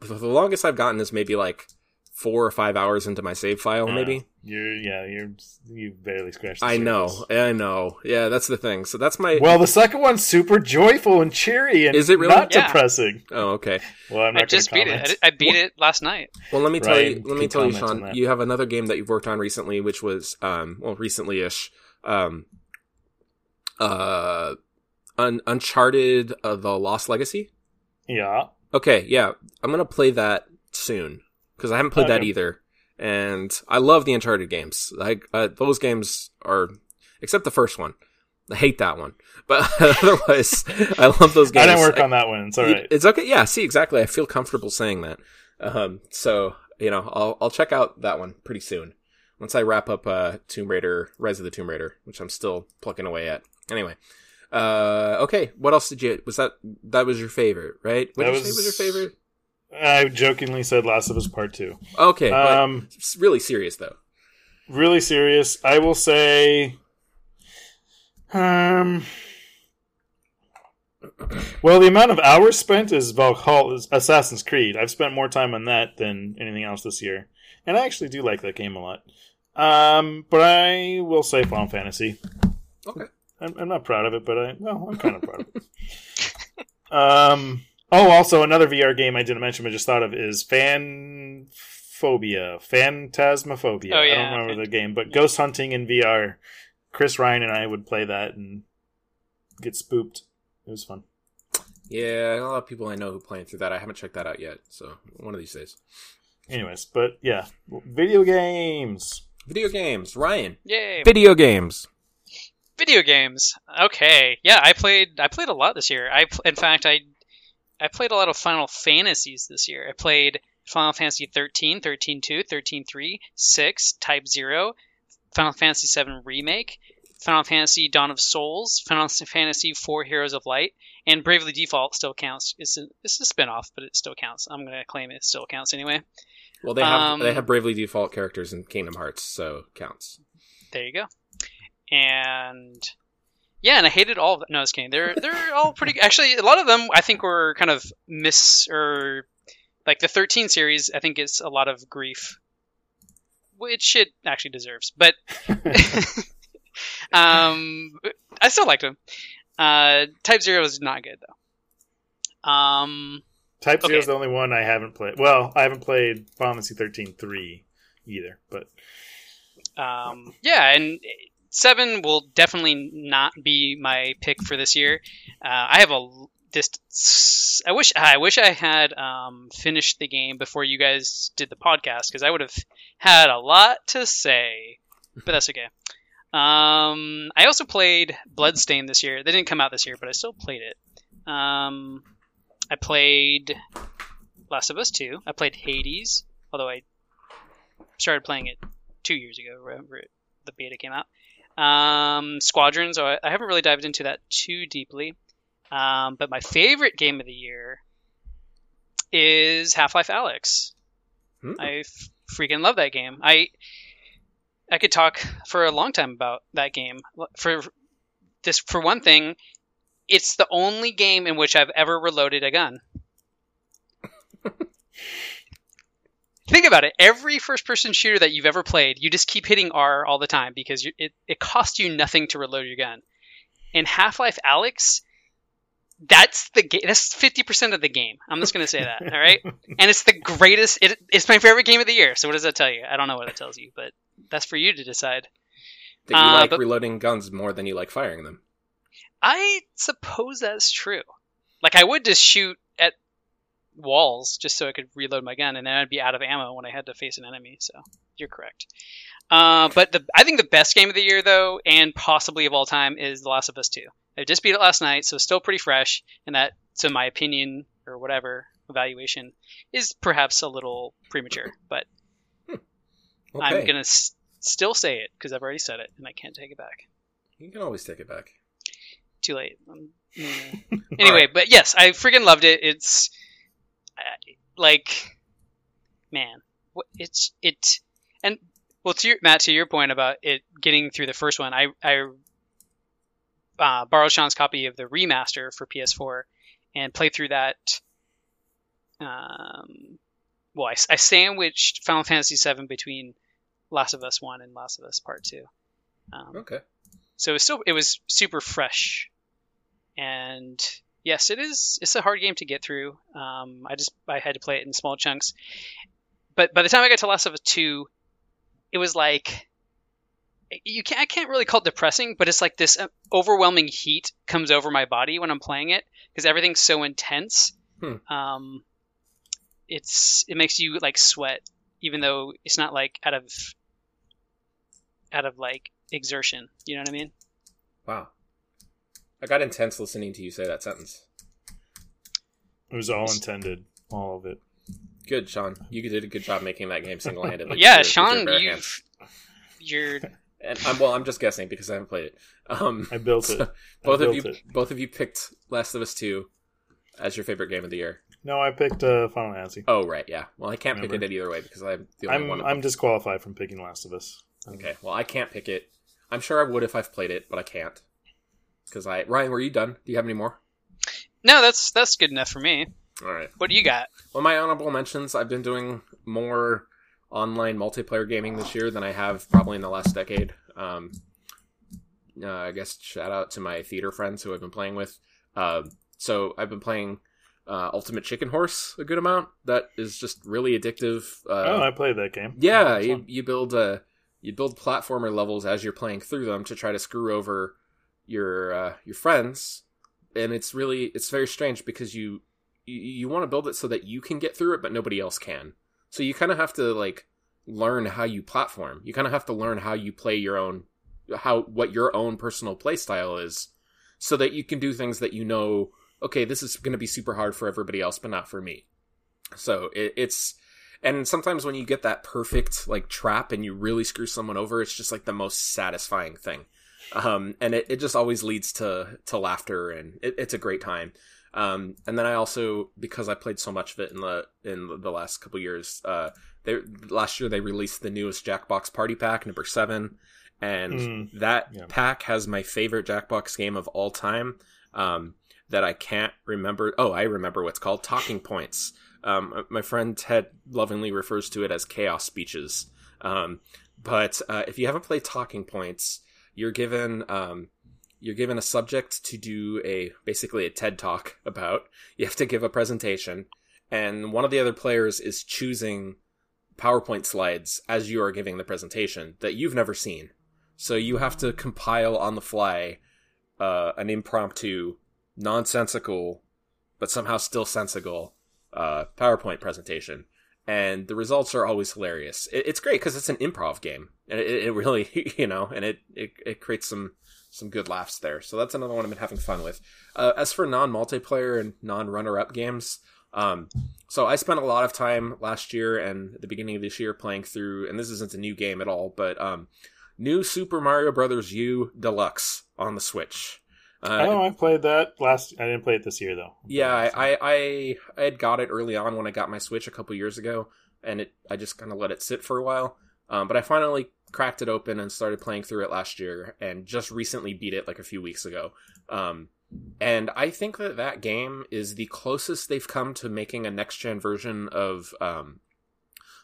the the longest I've gotten is maybe like four or five hours into my save file, maybe. Uh, you're yeah, you're you barely scratched. The I know. I know. Yeah, that's the thing. So that's my. Well, the second one's super joyful and cheery, and Is it really? not Yeah. depressing? oh, okay. Well, I'm not I just gonna beat it. comment. I, I beat it last night. Well, let me tell Right, you. Let me tell you, comment Sean. You have another game that you've worked on recently, which was, um, well, recently-ish, um, uh, Un- Uncharted: uh, The Lost Legacy. Yeah, Okay, yeah, I'm gonna play that soon because I haven't played that either, and I love the Uncharted games. Like uh, those games are, except the first one. I hate that one, but otherwise, I love those games. I didn't work on that one. It's all right. It's okay. Yeah, see, exactly. I feel comfortable saying that. Um, so you know, I'll I'll check out that one pretty soon once I wrap up uh, Tomb Raider, Rise of the Tomb Raider, which I'm still plucking away at. Anyway, uh, okay. What else did you? Was that that was your favorite, right? What That did you say was- was your favorite? I jokingly said Last of Us Part Two. Okay, Um, really serious though. really serious. I will say, um, well, the amount of hours spent is Valhalla, is Assassin's Creed. I've spent more time on that than anything else this year, and I actually do like that game a lot. Um, but I will say Final Fantasy. Okay. I'm, I'm not proud of it, but I well, I'm kind of proud of it. Um. Oh, also another VR game I didn't mention, but just thought of is Fan Phobia, Phantasmophobia. Oh, I don't remember the game, but ghost hunting in VR. Chris Ryan and I would play that and get spooked. It was fun. Yeah, a lot of people I know who playing through that. I haven't checked that out yet, so one of these days. Anyways, but yeah, video games. Video games, Ryan. Yay! Video games. Video games. Okay. Yeah, I played. I played a lot this year. I, in fact, I, I played a lot of Final Fantasies this year. I played Final Fantasy 13, 13 2, 13 3, 6, Type 0, Final Fantasy 7 Remake, Final Fantasy Dawn of Souls, Final Fantasy 4 Heroes of Light, and Bravely Default still counts. It's a, it's a spin off, but it still counts. I'm going to claim it still counts anyway. Well, they have Um, they have Bravely Default characters in Kingdom Hearts, so counts. There you go. And yeah, and I hated all of them. No, I was kidding. They're they're all pretty. Actually, a lot of them I think were kind of miss or like the 13 series. I think is a lot of grief, which it actually deserves. But um, I still liked them. Uh, Type Zero is not good though. Um, Type Zero is the only one I haven't played. Well, I haven't played Final Fantasy 13 3 either, but Um, yeah, and seven will definitely not be my pick for this year. Uh, I have a this. I wish I wish I had um, finished the game before you guys did the podcast because I would have had a lot to say. But that's okay. Um, I also played Bloodstain this year. They didn't come out this year, but I still played it. Um, I played Last of Us 2. I played Hades, although I started playing it two years ago, it, the beta came out. Um, Squadrons, I, I haven't really dived into that too deeply. Um, but my favorite game of the year is Half Life Alyx. Hmm. I f- freaking love that game. I I could talk for a long time about that game. For this, for one thing, it's the only game in which I've ever reloaded a gun. Think about it. Every first-person shooter that you've ever played, you just keep hitting R all the time because you, it it costs you nothing to reload your gun. In Half-Life Alyx, that's the game. That's fifty percent of the game. I'm just gonna say that. All right, and it's the greatest. It, it's my favorite game of the year. So what does that tell you? I don't know what it tells you, but that's for you to decide. That you Uh, like but- reloading guns more than you like firing them. I suppose that's true. Like I would just shoot at walls just so I could reload my gun, and then I'd be out of ammo when I had to face an enemy. So you're correct. Uh, but the I think the best game of the year though, and possibly of all time, is The Last of Us Two. I just beat it last night, so it's still pretty fresh, and that, to my opinion or whatever evaluation is perhaps a little premature, but I'm gonna s- still say it because I've already said it, and I can't take it back. You can always take it back. Too late. Um, anyway, but yes, I freaking loved it. It's like, man, it's it, and well, to your, Matt, to your point about it getting through the first one, I I uh, borrowed Sean's copy of the remaster for PS4 and played through that. Um, well, I, I sandwiched Final Fantasy VII between Last of Us One and Last of Us Part Two. Um, Okay. so it was still it was super fresh and yes it is it's a hard game to get through. Um, i just i had to play it in small chunks. But by the time i got to last of us 2 it was like you can't i can't really call it depressing but it's like this uh, overwhelming heat comes over my body when i'm playing it because everything's so intense. Hmm. um, it's it makes you like sweat even though it's not like out of out of like exertion. You know what i mean? Wow. I got intense listening to you say that sentence. It was all intended, all of it. Good, Sean. You did a good job making that game single handed. yeah, Sean, you, you're And I'm, well, I'm just guessing because I haven't played it. Um, I built it. so I both of you, it. both of you picked Last of Us Two as your favorite game of the year. No, I picked uh, Final Fantasy. Oh, right, yeah. Well, I can't pick it either way because I'm the only I'm one. I'm disqualified from picking Last of Us. Okay, well, I can't pick it. I'm sure I would if I've played it, but I can't because I. Ryan, were you done? Do you have any more? no, that's that's good enough for me. All right. What do you got? Well, my honorable mentions. I've been doing more online multiplayer gaming this year than I have probably in the last decade. Um, uh, I guess shout out to my theater friends who I've been playing with. Uh, so I've been playing uh, Ultimate Chicken Horse a good amount. That is just really addictive. Uh, oh, I played that game. yeah, It's you, you build uh, you build platformer levels as you're playing through them to try to screw over your uh, your friends, and it's really it's very strange because you you, you want to build it so that you can get through it, but nobody else can. So you kind of have to like learn how you platform. You kind of have to learn how you play your own how what your own personal play style is, so that you can do things that you know. Okay, this is going to be super hard for everybody else, but not for me. So it, it's and sometimes when you get that perfect like trap and you really screw someone over, it's just like the most satisfying thing. Um, and it, it just always leads to to laughter and it, it's a great time. Um, and then I also because I played so much of it in the in the last couple years, uh, they last year they released the newest Jackbox Party Pack number seven, and Mm, that yeah. pack has my favorite Jackbox game of all time. Um, that I can't remember. Oh, I remember what's called Talking Points. Um, my friend Ted lovingly refers to it as chaos speeches. Um, but uh, if you haven't played Talking Points, you're given um, you're given a subject to do a basically a TED talk about. You have to give a presentation, and one of the other players is choosing PowerPoint slides as you are giving the presentation that you've never seen. So you have to compile on the fly uh, an impromptu, nonsensical, but somehow still sensible uh, PowerPoint presentation. And the results are always hilarious. It's great because it's an improv game, and it, it really, you know, and it, it it creates some some good laughs there. So that's another one I've been having fun with. Uh, as for non multiplayer and non runner up games, um, so I spent a lot of time last year and the beginning of this year playing through, and this isn't a new game at all, but um, new Super Mario Brothers U Deluxe on the Switch. Uh, oh, I played that last. I didn't play it this year though. yeah, I, I I I had got it early on when I got my Switch a couple years ago, and it I just kind of let it sit for a while. Um, but I finally cracked it open and started playing through it last year, and just recently beat it like a few weeks ago. Um, and I think that that game is the closest they've come to making a next gen version of um,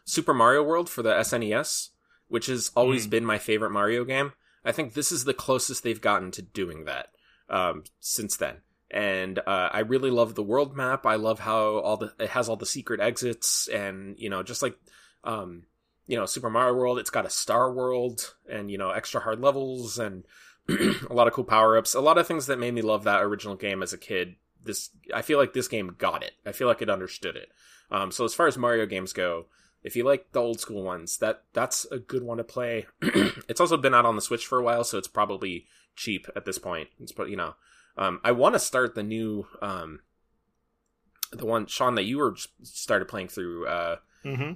Super Mario World for the SNES, which has always Mm. been my favorite Mario game. I think this is the closest they've gotten to doing that um, since then. And uh, I really love the world map. I love how all the it has all the secret exits, and you know, just like um, you know, Super Mario World, it's got a Star World and you know extra hard levels, and a lot of cool power ups, a lot of things that made me love that original game as a kid. This I feel like this game got it. I feel like it understood it. Um, so as far as Mario games go, if you like the old school ones, that that's a good one to play. it's also been out on the Switch for a while, so it's probably cheap at this point. It's but you know, um, I want to start the new um, the one Sean that you were started playing through. Uh, Mm-hmm.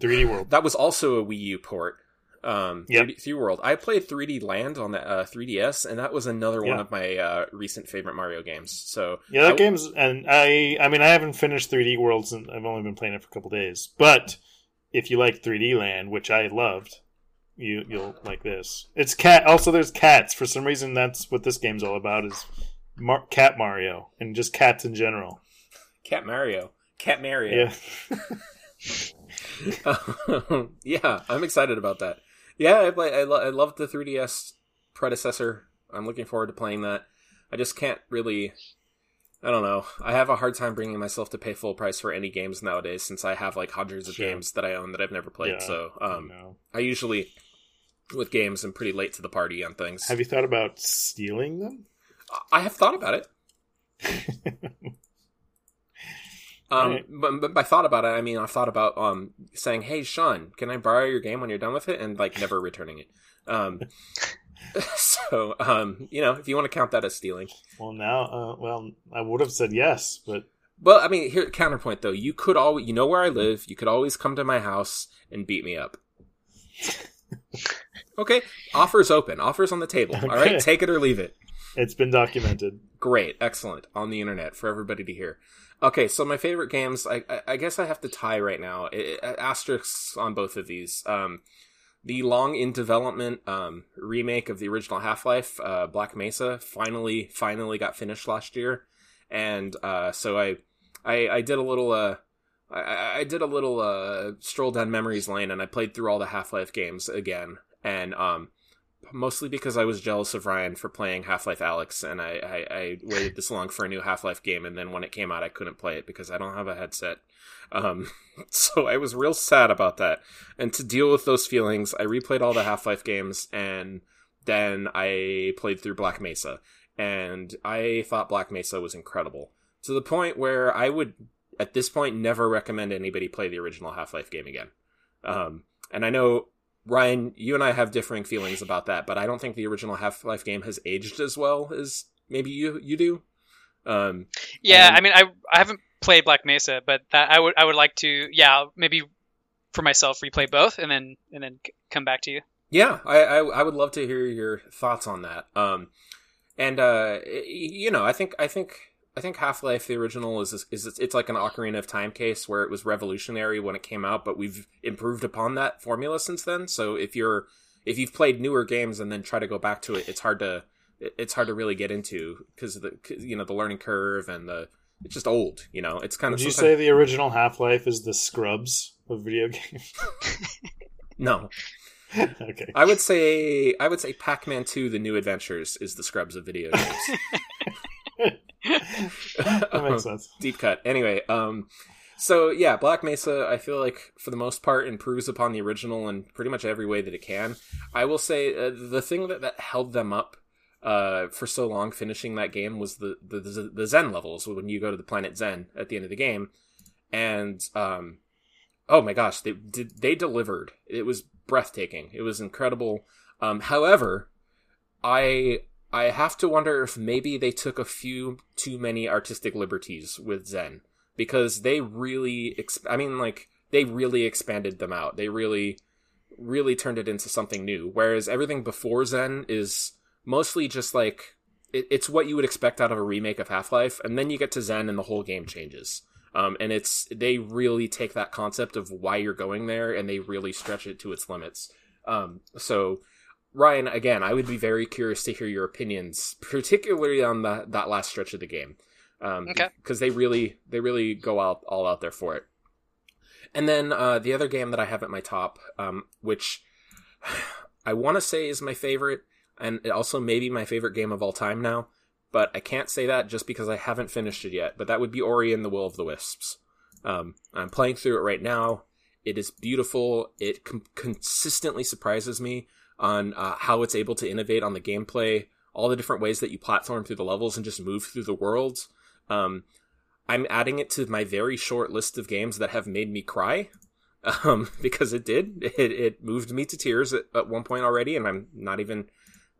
3D World. that was also a Wii U port. Um, Yep. 3D, 3D World. I played 3D Land on the uh, 3DS, and that was another one of my uh, recent favorite Mario games. So Yeah, that I- game's and I I mean I haven't finished 3D Worlds and I've only been playing it for a couple days. But if you like 3D Land, which I loved, you you'll like this. It's cat. Also, there's cats. For some reason, that's what this game's all about. Is Mar- cat Mario and just cats in general. Cat Mario, Cat Mario. Yeah. yeah, I'm excited about that. Yeah, I play, I, lo- I love the 3DS predecessor. I'm looking forward to playing that. I just can't really. I don't know. I have a hard time bringing myself to pay full price for any games nowadays, since I have like hundreds of Sure. games that I own that I've never played. Yeah, so, um, no. I usually with games I'm pretty late to the party on things. Have you thought about stealing them? I have thought about it. Um, Right. but, but by thought about it, I mean I've thought about um saying, "Hey, Sean, can I borrow your game when you're done with it?" and like never returning it. Um, so um, you know, if you want to count that as stealing, Well, now, uh, well, I would have said yes, but well, I mean, here counterpoint though, you could always, you know where I live, you could always come to my house and beat me up. okay, offers open, offers on the table. All Okay. right, take it or leave it. it's been documented. Great, excellent on the internet for everybody to hear. Okay, so my favorite games, I, I, guess I have to tie right now. I, I- asterisks on both of these. Um, the long in development um, remake of the original Half Life, uh, Black Mesa, finally finally got finished last year, and uh, so I, I I did a little uh, I- I, I did a little uh, stroll down memories lane, and I played through all the Half Life games again, and um, mostly because I was jealous of Ryan for playing Half Life Alyx, and I, I, I waited this long for a new Half Life game, and then when it came out, I couldn't play it because I don't have a headset. Um, so I was real sad about that. And to deal with those feelings, I replayed all the Half Life games, and then I played through Black Mesa, and I thought Black Mesa was incredible to the point where I would, at this point, never recommend anybody play the original Half Life game again. Um, and I know Ryan, you and I have differing feelings about that, but I don't think the original Half Life game has aged as well as maybe you you do. Um, Yeah, And- I mean, I I haven't played Black Mesa, but that I would I would like to. Yeah, maybe for myself replay both and then and then come back to you. yeah, I, I I would love to hear your thoughts on that. Um, and uh, you know, I think I think I think Half Life the original is, is is it's like an Ocarina of Time case where it was revolutionary when it came out, but we've improved upon that formula since then. So if you're if you've played newer games and then try to go back to it, it's hard to it's hard to really get into because the you know the learning curve and the it's just old. You know, it's kind Would of you say the original Half Life is the Scrubs of video games? no. okay. I would say I would say Pac-Man 2: The New Adventures is the Scrubs of video games. that makes sense. Deep cut. Anyway, um so yeah, Black Mesa I feel like for the most part improves upon the original in pretty much every way that it can. I will say uh, the thing that, that held them up uh, for so long finishing that game was the, the the Xen levels when you go to the planet Xen at the end of the game, and um, oh my gosh, they did they delivered. It was breathtaking. It was incredible. Um, however, I I have to wonder if maybe they took a few too many artistic liberties with Xen because they really exp- I mean like they really expanded them out. They really really turned it into something new. Whereas everything before Xen is mostly just like it, it's what you would expect out of a remake of Half Life, and then you get to Xen and the whole game changes. Um, and it's they really take that concept of why you're going there and they really stretch it to its limits. Um, so Ryan, again, I would be very curious to hear your opinions, particularly on the, that last stretch of the game, um, Okay. because they really they really go out all out there for it. And then uh, the other game that I have at my top, um, which I want to say is my favorite, and it also maybe my favorite game of all time now, but I can't say that just because I haven't finished it yet. But that would be Ori and the Will of the Wisps. Um, I'm playing through it right now. It is beautiful. It com- consistently surprises me. On uh, how it's able to innovate on the gameplay, all the different ways that you platform through the levels and just move through the worlds. Um, I'm adding it to my very short list of games that have made me cry. Um, because it did. It, it moved me to tears at, at one point already, and I'm not even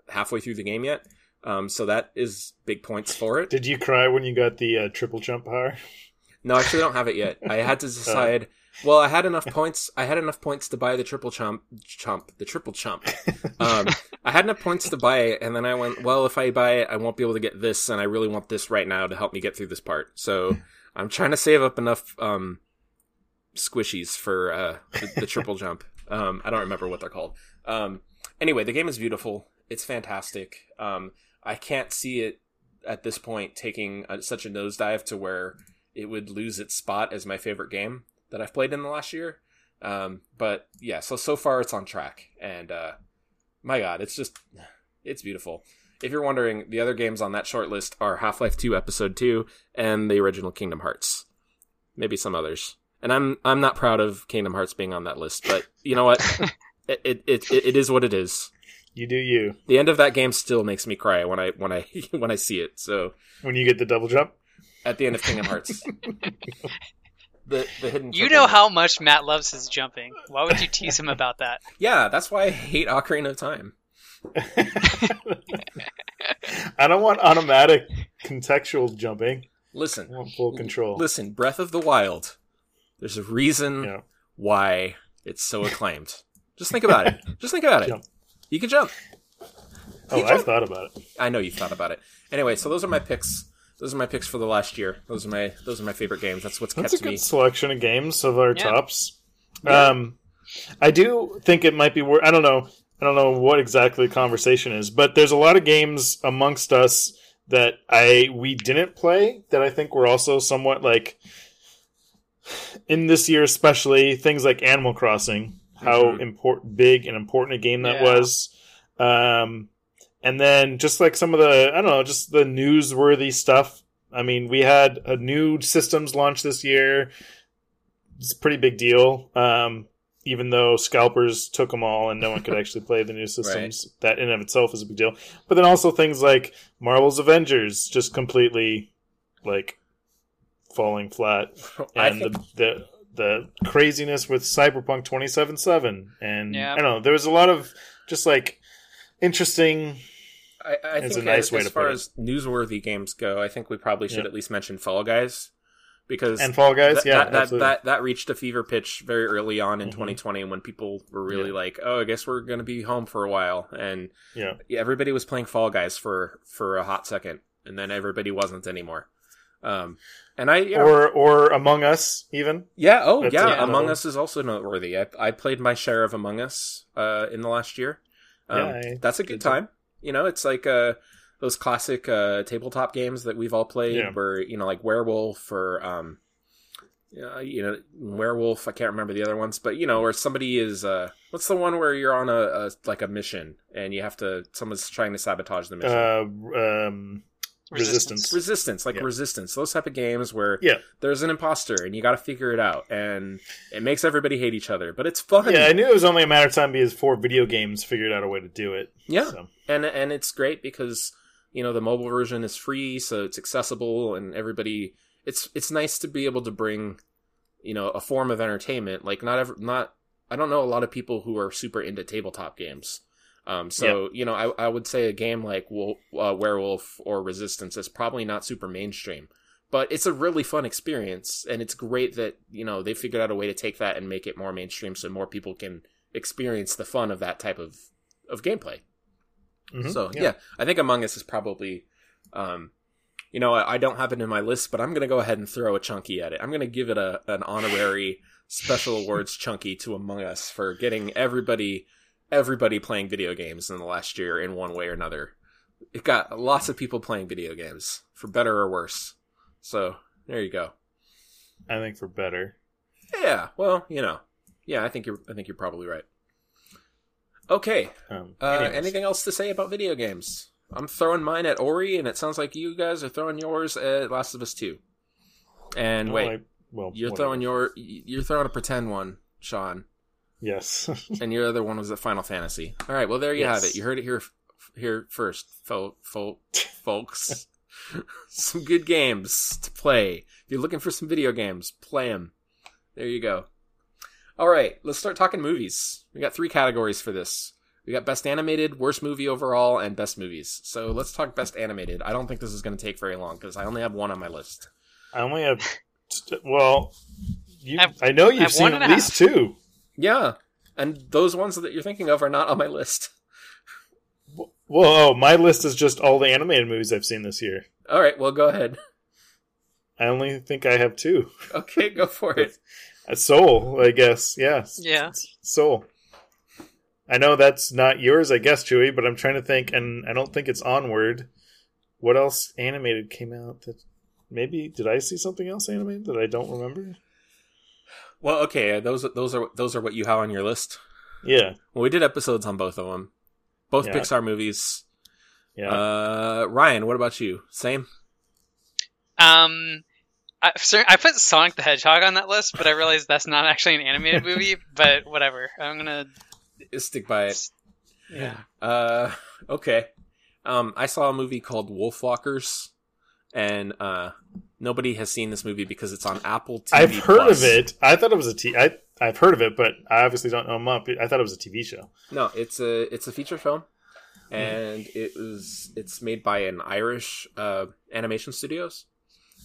halfway through the game yet. Um, so that is big points for it. Did you cry when you got the uh, triple jump power? No, actually, I don't have it yet. I had to decide. Well, I had enough points. I had enough points to buy the triple chomp, chump, the triple chomp. Um, I had enough points to buy it, and then I went, well, if I buy it, I won't be able to get this, and I really want this right now to help me get through this part. So I'm trying to save up enough um, squishies for uh, the, the triple jump. Um, I don't remember what they're called. Um, anyway, the game is beautiful. It's fantastic. Um, I can't see it at this point taking a, such a nosedive to where it would lose its spot as my favorite game that I've played in the last year. Um, but yeah, so so far it's on track, and uh, my God, it's just it's beautiful. If you're wondering, the other games on that short list are Half Life Two Episode Two and the original Kingdom Hearts, maybe some others. And I'm I'm not proud of Kingdom Hearts being on that list, but you know what? it, it it it is what it is. You do you. The end of that game still makes me cry when I when I when I see it. So When you get the double jump? at the end of Kingdom Hearts, the the hidden. You know how much Matt loves his jumping. Why would you tease him about that? Yeah, that's why I hate Ocarina of Time. I don't want automatic contextual jumping. Listen, I want full control. listen. Breath of the Wild. There's a reason Yeah. why it's so acclaimed. Just think about it. Just think about it. Jump. You can jump. Oh, I've thought about it. I know you've thought about it. Anyway, so those are my picks. Those are my picks for the last year. Those are my those are my favorite games. That's what's That's a kept good me. selection of games of our Yeah. tops. Um, I do think it might be worth. I don't know. I don't know what exactly the conversation is, but there's a lot of games amongst us that I we didn't play that I think were also somewhat like in this year, especially things like Animal Crossing. How Mhm. important, big and important a game that Yeah. was. Um, and then just like some of the I don't know, just the newsworthy stuff. I mean, we had a new systems launch this year. It's a pretty big deal. Um, even though scalpers took them all and no one could actually play the new systems, that in and of itself is a big deal. But then also things like Marvel's Avengers just completely like falling flat, and think the, the the craziness with Cyberpunk 2077, and Yeah. I don't know. There was a lot of just like interesting. I, I It's think a nice as, way as to far put it. as newsworthy games go, I think we probably should Yeah. at least mention Fall Guys because And Fall Guys, that, yeah, that, that, that that reached a fever pitch very early on in Mhm. 2020 when people were really Yeah. like, "Oh, I guess we're going to be home for a while," and yeah. everybody was playing Fall Guys for for a hot second, and then everybody wasn't anymore. Um, and I, you know, Or or Among Us, even. yeah, oh That's yeah, Among. Us is also noteworthy. I, I played my share of Among Us uh, in the last year. Um, Yeah, I that's a good time. too. You know, it's like uh, those classic uh, tabletop games that we've all played, Yeah. where you know, like Werewolf or um, uh, you know, Werewolf. I can't remember the other ones, but you know, where somebody is uh, what's the one where you're on a, a like a mission and you have to someone's trying to sabotage the mission. Uh, um, Resistance. Resistance, like Yeah. Resistance, those type of games where Yeah. there's an imposter and you got to figure it out, and it makes everybody hate each other, but it's fun. yeah, I knew it was only a matter of time because four video games figured out a way to do it. Yeah. So, and and it's great because you know the mobile version is free, so it's accessible, and everybody. It's it's nice to be able to bring, you know, a form of entertainment. Like not ever not. I don't know a lot of people who are super into tabletop games. Um, so you know, I I would say a game like Wolf, uh, Werewolf or Resistance is probably not super mainstream, but it's a really fun experience, and it's great that you know they figured out a way to take that and make it more mainstream, so more people can experience the fun of that type of of gameplay. mhm, So yeah. I think Among Us is probably, um, you know, I, I don't have it in my list, but I'm gonna go ahead and throw a chunky at it. I'm gonna give it a an honorary special awards chunky to Among Us for getting everybody everybody playing video games in the last year in one way or another. It got lots of people playing video games for better or worse. So there you go. I think for better. Yeah, well, you know, yeah, I think you're I think you're probably right. Okay, Um, Uh, anything else to say about video games? I'm throwing mine at Ori, and it sounds like you guys are throwing yours at Last of Us Two. And No, wait, I- well, you're whatever. throwing your you're throwing a pretend one, Sean. Yes. and your other one was at Final Fantasy. All right, well there you Yes. have it. You heard it here here first, fo- fo- folks. some good games to play. If you're looking for some video games, play them. There you go. All right, let's start talking movies. We got three categories for this. We got best animated, worst movie overall, and best movies. So let's talk best animated. I don't think this is going to take very long because I only have one on my list. I only have. Well, you, I've- I know you've have seen at and a least two. Yeah, and those ones that you're thinking of are not on my list. Well, oh, my list is just all the animated movies I've seen this year. All right, well go ahead. I only think I have two. Okay, go for it. Soul, I guess. Yes. Yeah. Soul. I know that's not yours, I guess, Chewy, but I'm trying to think, and I don't think it's Onward. What else animated came out that maybe did I see something else animated that I don't remember? Well, okay, those those are those are what you have on your list. Yeah, Well, we did episodes on both of them, both Yeah. Pixar movies. yeah. Uh, Ryan, what about you? Same. Um, I, sorry, I put Sonic the Hedgehog on that list, but I realized that's not actually an animated movie. But whatever, I'm gonna. Stick by it. Yeah. Uh, okay. Um, I saw a movie called Wolfwalkers, and uh, nobody has seen this movie because it's on Apple TV. I've heard Plus. of it. I thought it was a t. I I've heard of it, but I obviously don't know much. I thought it was a TV show. No, it's a it's a feature film, and it was it's made by an Irish uh, animation studios,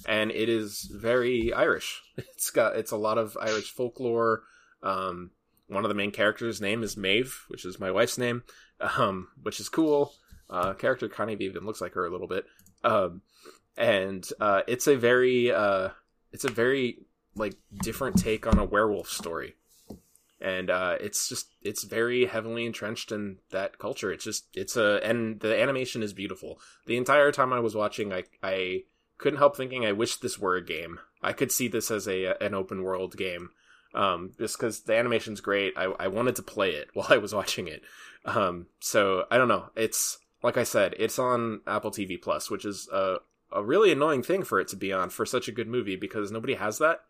and it is very Irish. It's got it's a lot of Irish folklore. Um, one of the main characters' name is Maeve, which is my wife's name, um, which is cool. Uh, character kind of even looks like her a little bit, um, and uh, it's a very uh, it's a very like different take on a werewolf story and uh, it's just it's very heavily entrenched in that culture. It's just it's a and the animation is beautiful. The entire time I was watching, I I couldn't help thinking I wish this were a game. I could see this as a an open world game, um, just because the animation's great. I I wanted to play it while I was watching it. Um, so I don't know. It's like I said, it's on Apple TV Plus, which is a a really annoying thing for it to be on for such a good movie because nobody has that.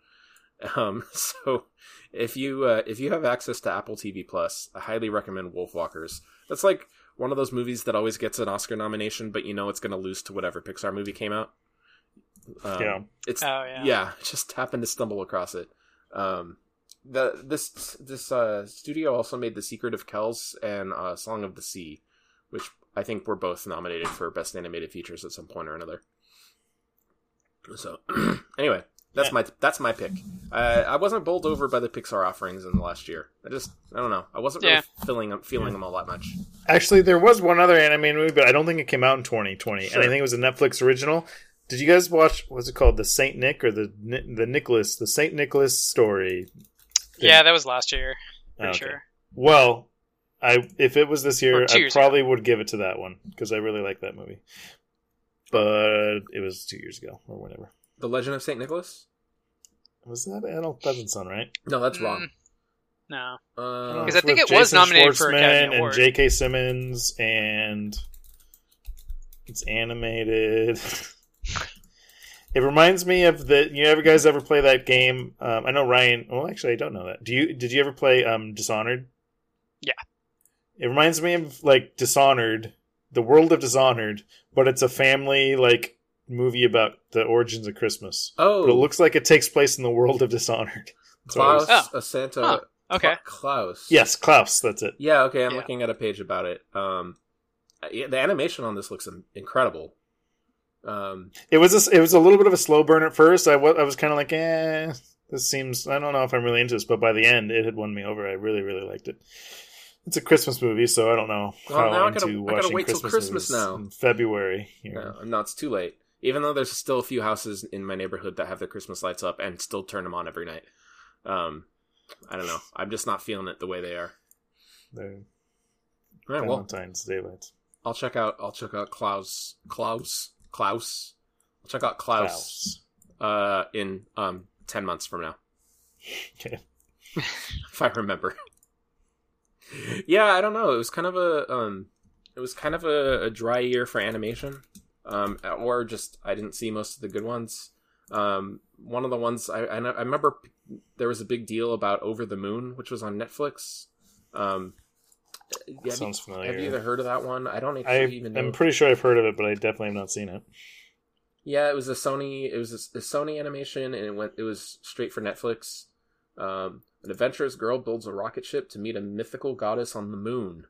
Um, so if you uh, if you have access to Apple TV Plus, I highly recommend Wolfwalkers. That's like one of those movies that always gets an Oscar nomination, but you know it's going to lose to whatever Pixar movie came out. Um, Yeah. it's Oh yeah. yeah, just happened to stumble across it. Um, the this this uh, studio also made The Secret of Kells and uh, Song of the Sea, which I think were both nominated for best animated features at some point or another. So anyway, that's Yeah. my that's my pick. Uh, I wasn't bowled over by the Pixar offerings in the last year. I just I don't know. I wasn't really Yeah. feeling them feeling them all that much. Actually, there was one other anime movie, but I don't think it came out in 2020, Sure. and I think it was a Netflix original. Did you guys watch? What's it called? The Saint Nick or the the Nicholas? The Saint Nicholas story. Yeah, that was last year. Pretty Okay. sure. Well, I if it was this year, I years probably would give it to that one because I really like that movie. But it was two years ago or whatever. The Legend of Saint Nicholas? Was that Adult Pleasant Son, right? No, that's Mm, wrong. No. Uh, Because I think With it was Jason nominated for Schwartzman Academy and J.K. Simmons, and it's animated. it reminds me of the. You ever guys ever play that game? Um, I know Ryan. Well, actually, I don't know that. Do you? Did you ever play um, Dishonored? Yeah. It reminds me of like Dishonored, the world of Dishonored, but it's a family like movie about the origins of Christmas. oh, But it looks like it takes place in the world of Dishonored. So I was- Klaus, Oh. a Santa. Huh. Okay. Klaus. Yes, Klaus. That's it. Yeah, okay, I'm Yeah. looking at a page about it. Um, the animation on this looks incredible. Um, It was a, it was a little bit of a slow burn at first. I wa- I was kind of like, eh, this seems. I don't know if I'm really into this, but by the end, it had won me over. I really really liked it. It's a Christmas movie, so I don't know Well, how now I into gotta- I gotta watching wait till Christmas, Christmas movies now. in February. here. no, no, it's too late. Even though there's still a few houses in my neighborhood that have their Christmas lights up and still turn them on every night. Um, I don't know. I'm just not feeling it the way they are. They're All right, well, Valentine's Day lights. I'll check out. I'll check out Klaus. Klaus. Klaus. I'll check out Klaus. Klaus. Uh, in um ten months from now. Okay. if I remember. Yeah, I don't know. It was kind of a um, it was kind of a, a dry year for animation, um, or just I didn't see most of the good ones. Um, one of the ones I, I I remember there was a big deal about Over the Moon, which was on Netflix. Um, have you- Sounds Have you familiar. either heard of that one? I don't I, even. Know. I'm pretty sure I've heard of it, but I definitely have not seen it. Yeah, it was a Sony. It was a, a Sony animation, and it went. It was straight for Netflix. Um, an adventurous girl builds a rocket ship to meet a mythical goddess on the moon.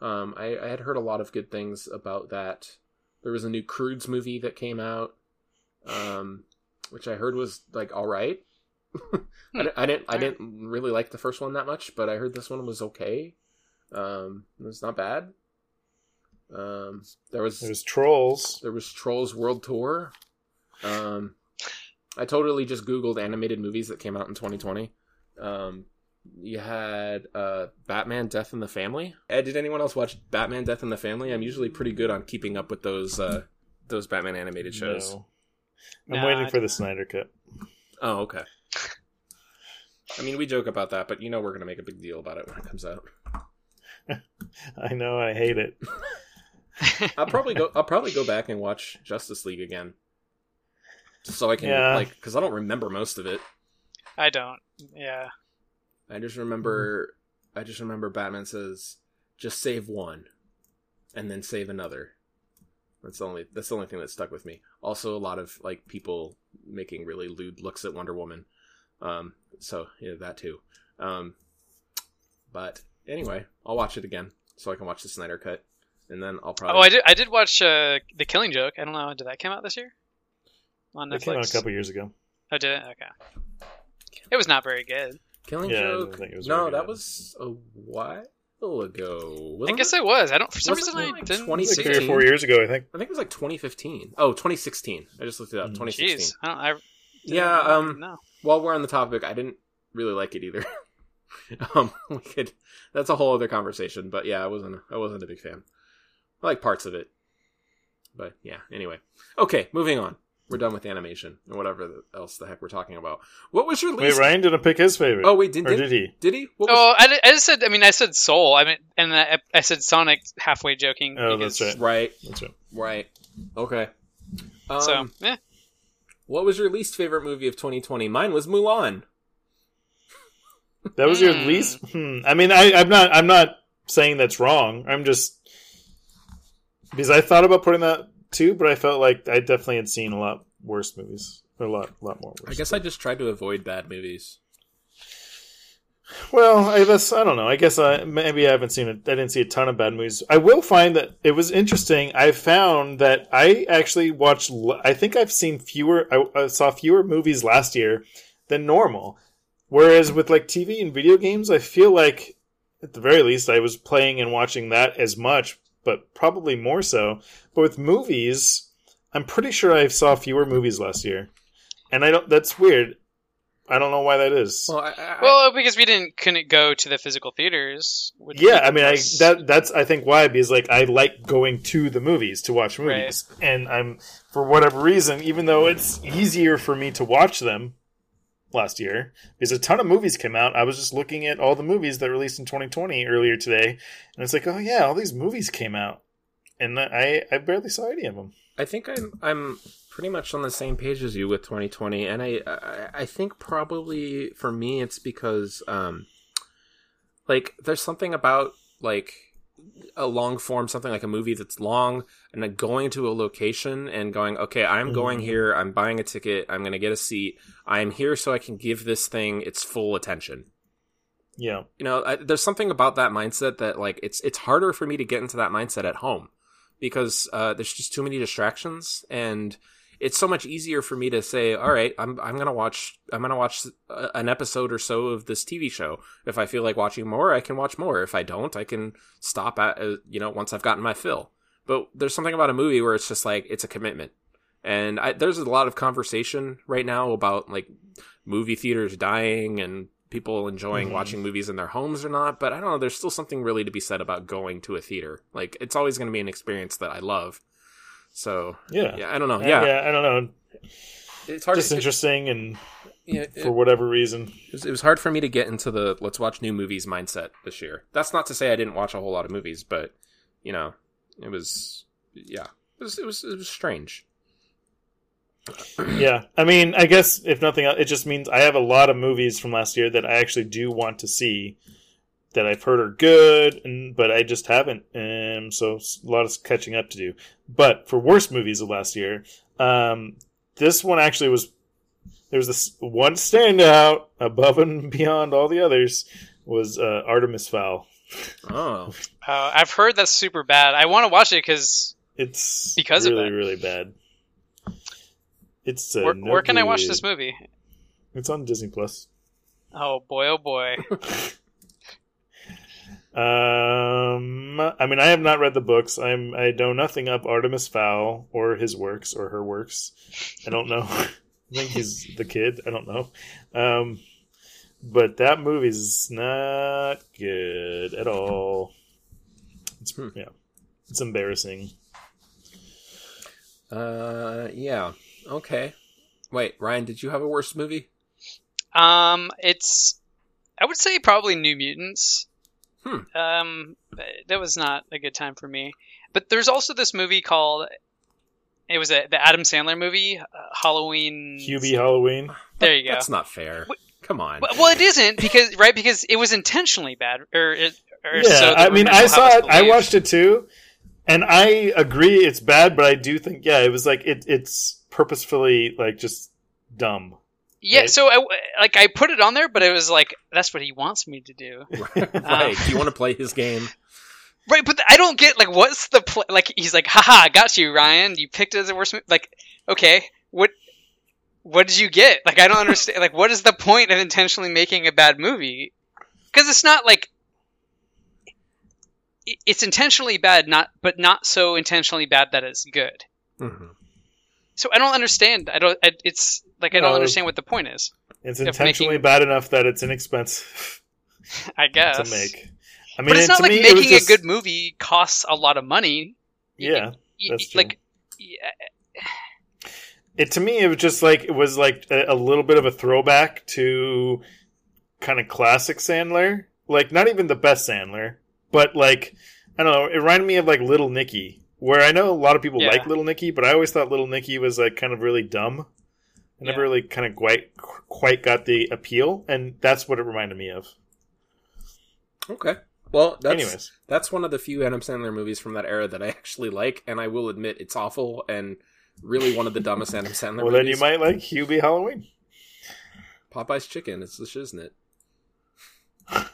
Um, I, I had heard a lot of good things about that. There was a new Croods movie that came out, um, which I heard was like all right. I, I didn't. I didn't really like the first one that much, but I heard this one was okay. Um, it was not bad. Um, there was There's Trolls. there was Trolls World Tour. Um, I totally just Googled animated movies that came out in 2020. Um, you had uh, Batman Death in the Family. Ed, did anyone else watch Batman Death in the Family? I'm usually pretty good on keeping up with those uh, those Batman animated shows. No. I'm Nah, waiting for the. Snyder cut. Oh, okay. I mean, we joke about that, but you know we're gonna make a big deal about it when it comes out. I know I hate it. I'll probably go. I'll probably go back and watch Justice League again, just so I can Yeah. like because I don't remember most of it. I don't. Yeah. I just remember I just remember Batman says, just save one and then save another. That's the only that's the only thing that stuck with me. Also a lot of like people making really lewd looks at Wonder Woman. Um so yeah, that too. Um but anyway, I'll watch it again so I can watch the Snyder cut. And then I'll probably Oh, I did. I did watch uh, the Killing Joke. I don't know. Did that come out this year? On Netflix. It came out a couple years ago. Oh, did it? Okay. It was not very good. Killing Yeah, I Joke. it was no, that good. was a while ago. I Wasn't guess it? it was. I don't. For some reason, it I like didn't. 20 Like or four years ago, I think. I think it was like 2015. Oh, 2016. I just looked it up. Mm. 2016. Jeez, I don't. I, Yeah, um, no. while we're on the topic, I didn't really like it either. um, we could. That's a whole other conversation. But yeah, I wasn't. I wasn't a big fan. I like parts of it, but yeah. Anyway, okay, moving on. We're done with animation and whatever else the heck we're talking about. What was your Wait, least? Ryan didn't pick his favorite. Oh wait, did, or did, did he? Did he? What was- Oh, I, I just said. I mean, I said Soul. I mean, and I, I said Sonic halfway joking. Oh, because, that's right, Right. That's right. right. Okay. Um, So, yeah. what was your least favorite movie of 2020? Mine was Mulan. That was your Hmm. least. Hmm. I mean, I, I'm not. I'm not saying that's wrong. I'm just because I thought about putting that too, but I felt like I definitely had seen a lot worse movies. A lot, lot more worse. I guess I just tried to avoid bad movies. Well, I guess I don't know. I guess I maybe I haven't seen it. I didn't see a ton of bad movies. I will find that it was interesting. I found that I actually watched. I think I've seen fewer. I, I saw fewer movies last year than normal. Whereas with like TV and video games, I feel like at the very least I was playing and watching that as much, but probably more so. But with movies, I'm pretty sure I saw fewer movies last year, and I don't. That's weird. I don't know why that is. Well, I, I, Well, because we didn't couldn't go to the physical theaters. which yeah, I mean, I that that's I think why because like I like going to the movies to watch movies, and I'm for whatever reason, even though it's easier for me to watch them last year because a ton of movies came out. I was just looking at all the movies that released in 2020 earlier today, and it's like, oh yeah, all these movies came out, and I I barely saw any of them. I think I'm I'm pretty much on the same page as you with 2020, and I I, I think probably for me it's because um like there's something about like a long form something like a movie that's long and then going to a location and going okay i'm going Mhm. here i'm buying a ticket i'm going to get a seat i'm here so i can give this thing its full attention Yeah, you know I, there's something about that mindset that like it's it's harder for me to get into that mindset at home because uh, there's just too many distractions and it's so much easier for me to say all right i'm i'm going to watch i'm to watch an episode or so of this tv show. If i feel like watching more i can watch more. If i don't i can stop at uh, you know once i've gotten my fill. But there's something about a movie where it's just like it's a commitment. And I, there's a lot of conversation right now about like movie theaters dying and people enjoying Mhm. watching movies in their homes or not but i don't know there's still something really to be said about going to a theater. Like it's always going to be an experience that i love so yeah, yeah i don't know. Uh, yeah, yeah. I don't know, it's hard just to, interesting, and yeah, it, for whatever reason, it was, it was hard for me to get into the let's watch new movies mindset this year. That's not to say i didn't watch a whole lot of movies but you know it was yeah it was it was, it was strange. Yeah, I mean, I guess if nothing else, it just means I have a lot of movies from last year that I actually do want to see that I've heard are good, and but I just haven't, and so a lot of catching up to do. But for worst movies of last year, um, this one actually was there was this one standout above and beyond all the others was uh, Artemis Fowl. Oh, Uh, I've heard that's super bad. I want to watch it because It's Because of really that. really bad. It's uh, where, no where can I watch this movie? It's on Disney Plus. Oh boy, oh boy. Um, I mean, I have not read the books. I'm I know nothing of Artemis Fowl or his works or her works. I don't know. I think he's the kid. I don't know. Um, but that movie's not good at all. It's Hmm. yeah, it's embarrassing. uh, yeah. Okay. Wait, Ryan, did you have a worse movie? Um, it's I would say probably New Mutants. Hmm. Um, that was not a good time for me. But there's also this movie called it was a the Adam Sandler movie, uh, Halloween. Hubie Halloween. There you go. That's not fair. Wait. Come on. Well, well, it isn't because right because it was intentionally bad, or it. Or Yeah, so I mean, I saw it. I watched it too, and I agree it's bad. But I do think, yeah, it was like it. It's purposefully like just dumb. Yeah, right? so I like I put it on there, but it was like that's what he wants me to do. right. Do you want to play his game? Right, but I don't get like what's the pl- like. He's like, haha, got you, Ryan. You picked it as the worst. Mo-. Like, okay, what what did you get? Like, I don't understand. like, what is the point of intentionally making a bad movie? Because it's not like it's intentionally bad, not but not so intentionally bad that it's good. Mhm. So I don't understand. I don't. I, it's like I don't No. understand what the point is. It's intentionally making- bad enough that it's inexpensive I guess. to make. I mean, but it's it- not like me, making just- a good movie costs a lot of money. Yeah, Y- that's true. Like, yeah, it to me it was just like it was like a, a little bit of a throwback to kind of classic Sandler. Like not even the best Sandler, but like I don't know. It reminded me of like Little Nicky, where I know a lot of people Yeah. like Little Nicky, but I always thought Little Nicky was like kind of really dumb. I never Yeah. really kind of quite quite got the appeal, and that's what it reminded me of. Okay. Well, that's Anyways, that's one of the few Adam Sandler movies from that era that I actually like, and I will admit it's awful and really one of the dumbest Adam Sandler movies. well then you might like Hubie Halloween. Popeye's chicken. It's the shiznit.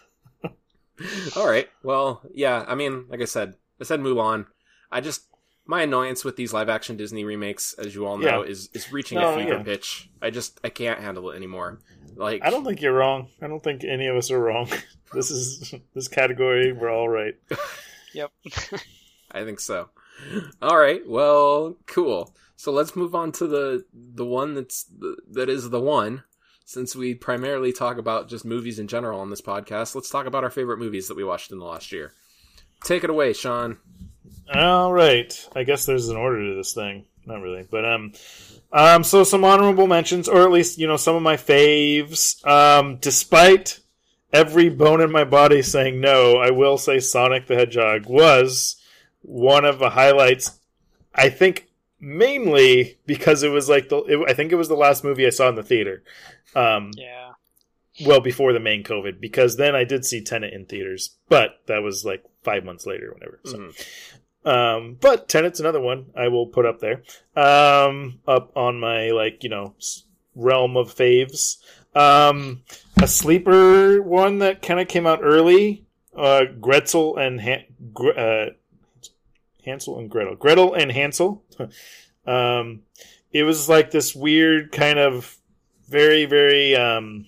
All right. Well, yeah. I mean, like I said, I said Mulan. I just my annoyance with these live action Disney remakes, as you all know, Yeah. is is reaching No, a fever yeah. pitch. I just I can't handle it anymore. Like I don't think you're wrong. I don't think any of us are wrong. this is this category. We're all right. yep. I think so. All right. Well, cool. So let's move on to the the one that's the, that is the one. Since we primarily talk about just movies in general on this podcast, let's talk about our favorite movies that we watched in the last year. Take it away, Sean. All right. I guess there's an order to this thing. Not really, but um, um. So some honorable mentions, or at least you know some of my faves. Um, despite every bone in my body saying no, I will say Sonic the Hedgehog was one of the highlights. I think mainly because it was like the. It, I think it was the last movie I saw in the theater. Um, Yeah. well before the main COVID, because then I did see Tenet in theaters, but that was like five months later, or whatever. So. Mhm. Um, but Tenet's another one I will put up there, um, up on my like you know realm of faves. Um, a sleeper one that kind of came out early. Uh, Gretzel and Han- Gre- uh, Hansel and Gretel. Gretel and Hansel. um, it was like this weird kind of very very um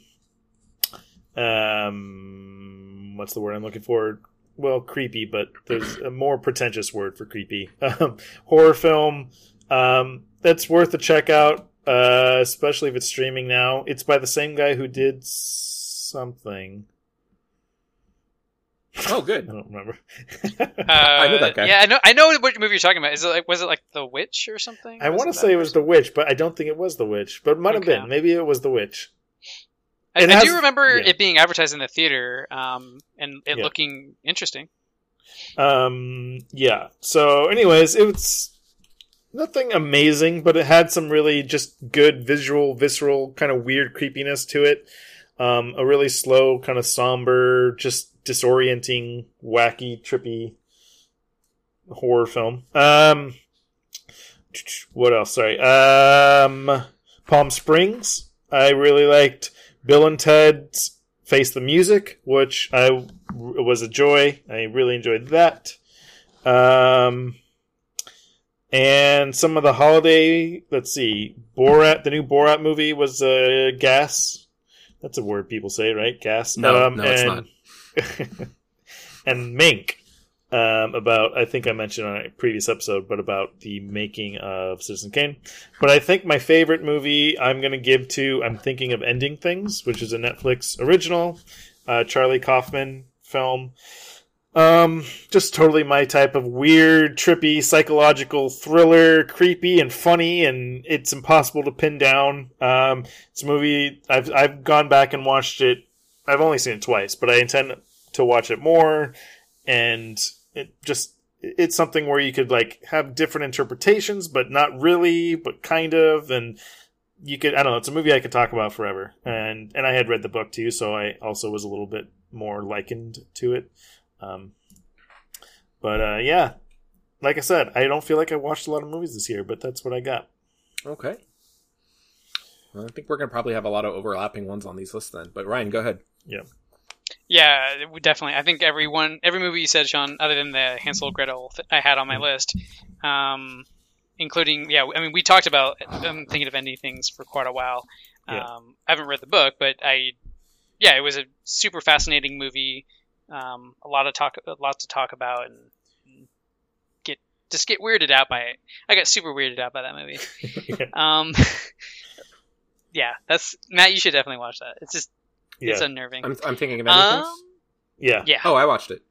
um what's the word I'm looking for? Well, creepy, but there's a more pretentious word for creepy. Um, horror film um, that's worth a check out, uh, especially if it's streaming now. It's by the same guy who did something. Oh, good. I don't remember. Uh, know that guy. Yeah, I know. I know what movie you're talking about. Is it like was it like The Witch or something? I want to say it was? The Witch, but I don't think it was The Witch. But it might have been. Maybe it was The Witch. I, I has- do remember yeah. it being advertised in the theater, um, and it Yeah. looking interesting. Um, yeah. So, anyways, it was nothing amazing, but it had some really just good visual, visceral, kind of weird creepiness to it. Um, a really slow, kind of somber, just disorienting, wacky, trippy horror film. Um, what else? Sorry. Um, Palm Springs. I really liked Bill and Ted's Face the Music, which I was a joy. I really enjoyed that. Um, and some of the holiday. Let's see. Borat, the new Borat movie was a uh, gas. That's a word people say, right? Gas. No, Um, no, it's and- not. and Mank um, about I think I mentioned on a previous episode, but about the making of Citizen Kane. But I think my favorite movie I'm going to give to I'm thinking of ending things, which is a Netflix original, uh, Charlie Kaufman film. Um, just totally my type of weird, trippy, psychological thriller, creepy and funny, and it's impossible to pin down. Um, it's a movie I've I've gone back and watched it. I've only seen it twice, but I intend to watch it more and it just it's something where you could like have different interpretations but not really but kind of and you could i don't know it's a movie i could talk about forever and and i had read the book too so i also was a little bit more likened to it um but uh yeah like i said i don't feel like i watched a lot of movies this year but that's what i got Okay. Well, I think we're gonna probably have a lot of overlapping ones on these lists then. But Ryan, go ahead. Yeah, would definitely. I think everyone, every movie you said, Sean, other than the Hansel and Gretel th- I had on my list, um, including yeah. I mean, we talked about um, thinking of ending things for quite a while. Um, Yeah. I haven't read the book, but I, yeah, it was a super fascinating movie. Um, a lot of talk, a lot to talk about, and and get just get weirded out by it. I got super weirded out by that movie. yeah, Um, yeah, that's Matt. You should definitely watch that. It's just it's unnerving. I'm, I'm thinking of anything. Um, yeah. yeah. Oh, I watched it.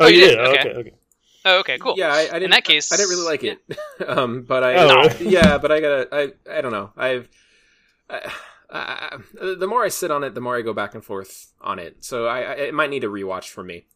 oh Oh, you you did did? Okay. okay okay Oh, okay, cool. Yeah, I, I didn't. In that case, I didn't really like it. um, but I. Oh, yeah, but I gotta. I. I don't know. I've. I, I, I- the more I sit on it, the more I go back and forth on it. So I, I it might need a rewatch for me.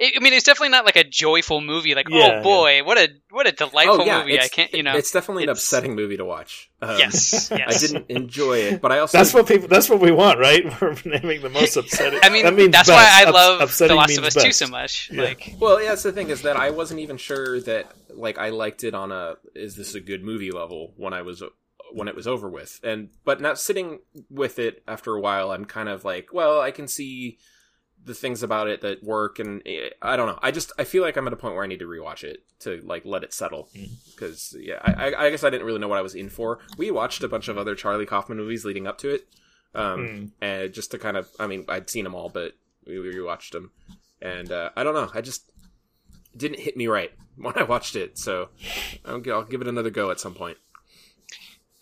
I I mean, it's definitely not like a joyful movie. Like, Yeah, oh boy, what a what a delightful oh yeah, movie! I can't, you know. It's definitely an upsetting movie to watch. Um, yes, yes. I didn't enjoy it, but I also that's what people that's what we want right we're naming the most upsetting I mean, that means that's best. why I Ups- love The upsetting Last of Us too best. so much. Yeah. Like, Well, yeah, that's the thing is that I wasn't even sure that like I liked it on a is this a good movie level when I was when it was over with. And but now sitting with it after a while, I'm kind of like, well, I can see the things about it that work and eh, I don't know. I just I feel like I'm at a point where I need to rewatch it to like let it settle because yeah, I, I I guess I didn't really know what I was in for. We watched a bunch of other Charlie Kaufman movies leading up to it. Um Mm. and just to kind of I mean, I'd seen them all, but we rewatched them. And uh, I don't know. I just it didn't hit me right when I watched it. So I'll, I'll give it another go at some point.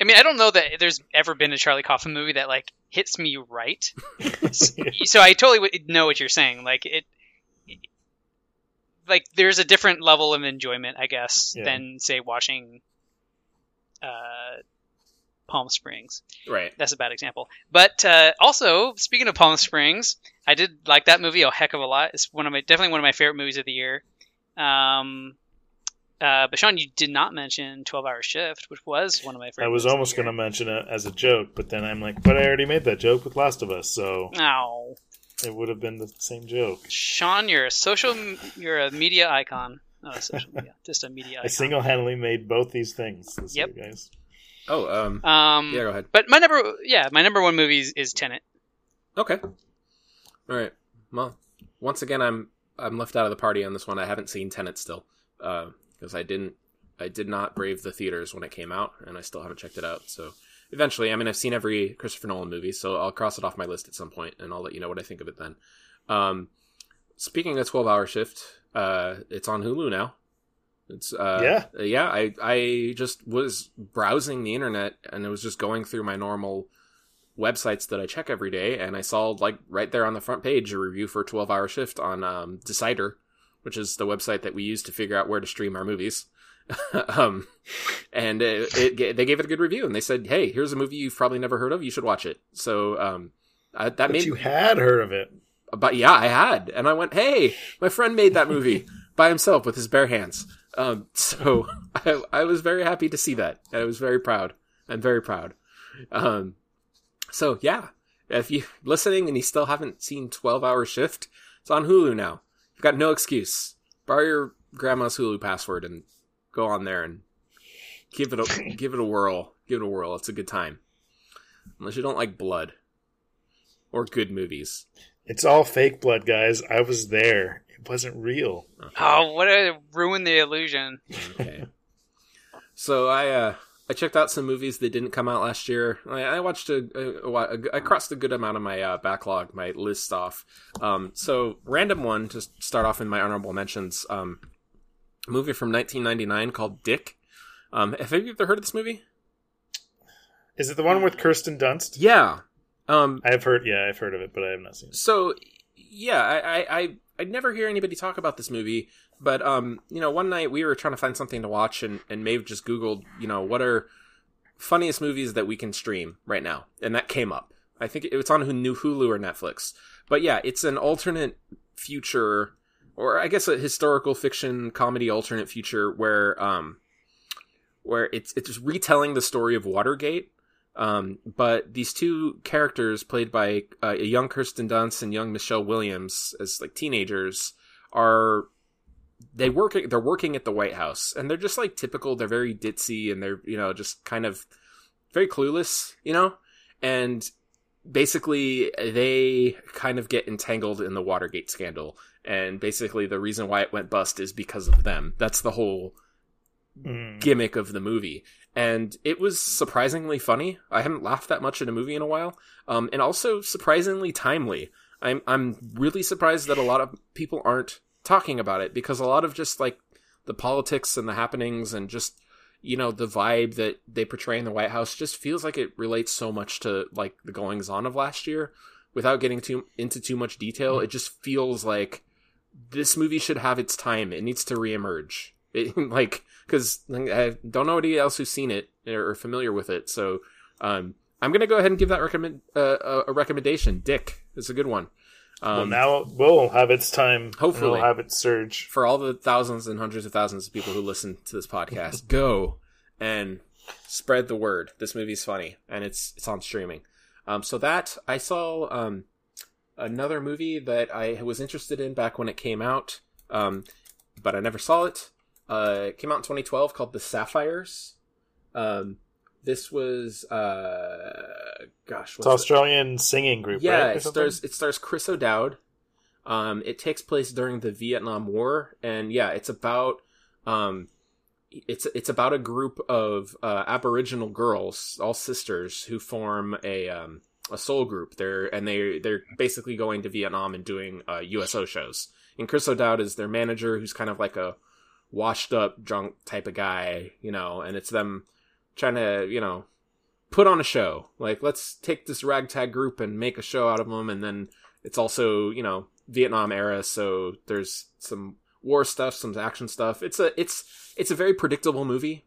I mean, I don't know that there's ever been a Charlie Kaufman movie that like hits me right. so I totally know what you're saying. Like it, like there's a different level of enjoyment, I guess, Yeah. than say watching uh, Palm Springs. Right. That's a bad example. But uh, also, speaking of Palm Springs, I did like that movie a heck of a lot. It's one of my definitely one of my favorite movies of the year. Um, uh, but Sean, you did not mention Twelve Hour Shift, which was one of my favorite. I was almost going to mention it as a joke, but then I'm like, but I already made that joke with Last of Us, so to. Oh, it would have been the same joke. Sean, you're a social, you're a media icon. Not a social media, just a media I single handedly made both these things this Yep. year, guys. Oh, um, Um, yeah, go ahead. but my number, yeah, my number one movie is, is Tenet. Okay. All right. Well, once again, I'm I'm left out of the party on this one. I haven't seen Tenet still because I didn't I did not brave the theaters when it came out, and I still haven't checked it out. So eventually, I mean, I've seen every Christopher Nolan movie, so I'll cross it off my list at some point, and I'll let you know what I think of it then. Um, speaking of Twelve Hour Shift, uh, it's on Hulu now. It's uh, Yeah. yeah. I I just was browsing the internet and I was just going through my normal websites that I check every day, and I saw like right there on the front page a review for Twelve Hour Shift on um, Decider, which is the website that we use to figure out where to stream our movies. um, and it, it, they gave it a good review, and they said, "Hey, here's a movie you've probably never heard of. You should watch it." So um, I, that But made you had heard of it. but yeah, I had, and I went, "Hey, my friend made that movie by himself with his bare hands." Um, so I, I was very happy to see that. I was very proud. I'm very proud. Um, so yeah, if you're listening and you still haven't seen 12 Hour Shift, it's on Hulu now. You've got no excuse. Borrow your grandma's Hulu password and go on there and give it a give it a whirl. Give it a whirl. It's a good time. Unless you don't like blood or good movies. It's all fake blood, guys. I was there. It wasn't real. Oh, what a ruin the illusion. Okay. so I uh I checked out some movies that didn't come out last year. I, I watched a, a, a, a I crossed a good amount of my uh, backlog, my list off. Um, so random one to start off in my honorable mentions. Um, a movie from 1999 called Dick. Um, have you ever heard of this movie? Is it the one with Kirsten Dunst? Yeah. Um, I've heard. Yeah, I've heard of it, but I have not seen it. so yeah, I, I, I I never hear anybody talk about this movie, but um, you know, one night we were trying to find something to watch, and and Maeve just Googled, you know, what are funniest movies that we can stream right now, and that came up. I think it was on Hulu Hulu or Netflix, but yeah, it's an alternate future, or I guess a historical fiction comedy alternate future where um, where it's it's retelling the story of Watergate. Um, but these two characters, played by uh, a young Kirsten Dunst and young Michelle Williams, as like teenagers, are they work they're working at the White House, and they're just like typical. They're very ditzy, and they're you know just kind of very clueless, you know, and basically they kind of get entangled in the Watergate scandal, and basically the reason why it went bust is because of them. That's the whole Mm. gimmick of the movie. And it was surprisingly funny. I haven't laughed that much in a movie in a while. Um, and also surprisingly timely. I'm, I'm really surprised that a lot of people aren't talking about it because a lot of just like the politics and the happenings and just, you know, the vibe that they portray in the White House just feels like it relates so much to like the goings on of last year without getting too into too much detail. It just feels like this movie should have its time. It needs to reemerge. It, like, because I don't know anybody else who's seen it or familiar with it. So, um, I'm gonna go ahead and give that recommend uh, a- a recommendation. Dick is a good one. Well, Um, now it will have its time. Hopefully. have its surge. for all the thousands and hundreds of thousands of people who listen to this podcast, go and spread the word. This movie's funny and it's it's on streaming. Um, so that I saw um, another movie that I was interested in back when it came out, um, but I never saw it. Uh, it came out in 2012 called The Sapphires. Um, this was uh, gosh, It's Australian singing group. yeah, right, it stars it stars Chris O'Dowd. Um, it takes place during the Vietnam War, and yeah, it's about um, it's it's about a group of uh, Aboriginal girls, all sisters, who form a um, a soul group. They're and they they're basically going to Vietnam and doing uh, USO shows. And Chris O'Dowd is their manager, who's kind of like a washed up drunk type of guy, you know. And it's them trying to you know put on a show. Like, let's take this ragtag group and make a show out of them. And then it's also, you know, Vietnam era, so there's some war stuff, some action stuff. It's a it's it's a very predictable movie.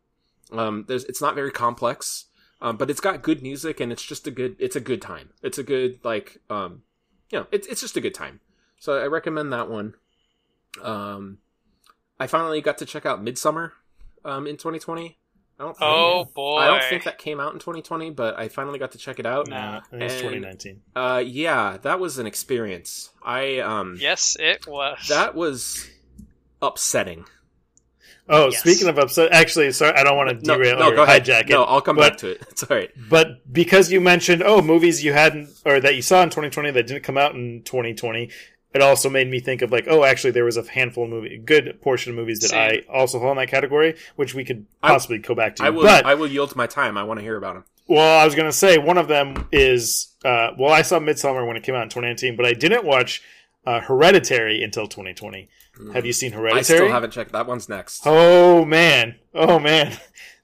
Um, there's it's not very complex, um, but it's got good music and it's just a good it's a good time. It's a good like um, you know, it's it's just a good time. So I recommend that one. Um, I finally got to check out Midsommar, um, in 2020. I don't. Oh think, boy. I don't think that came out in 2020, but I finally got to check it out. No, I think it's 2019. Uh, yeah, that was an experience. I um, Yes, it was. that was upsetting. Oh, Yes. speaking of upset, actually, sorry, I don't want to derail no, or go ahead. hijack it. No, I'll come but, back to it. It's all right. But because you mentioned, oh, movies you hadn't or that you saw in 2020 that didn't come out in 2020, it also made me think of like, oh, actually, there was a handful of movie, a good portion of movies that Same. I also fall in that category, which we could I- possibly go back to. I will. but I will yield my time. I want to hear about them. Well, I was going to say one of them is uh, well, I saw Midsommar when it came out in 2019, but I didn't watch uh, Hereditary until 2020. Have you seen Hereditary? I still haven't checked. That one's next. Oh man, oh man,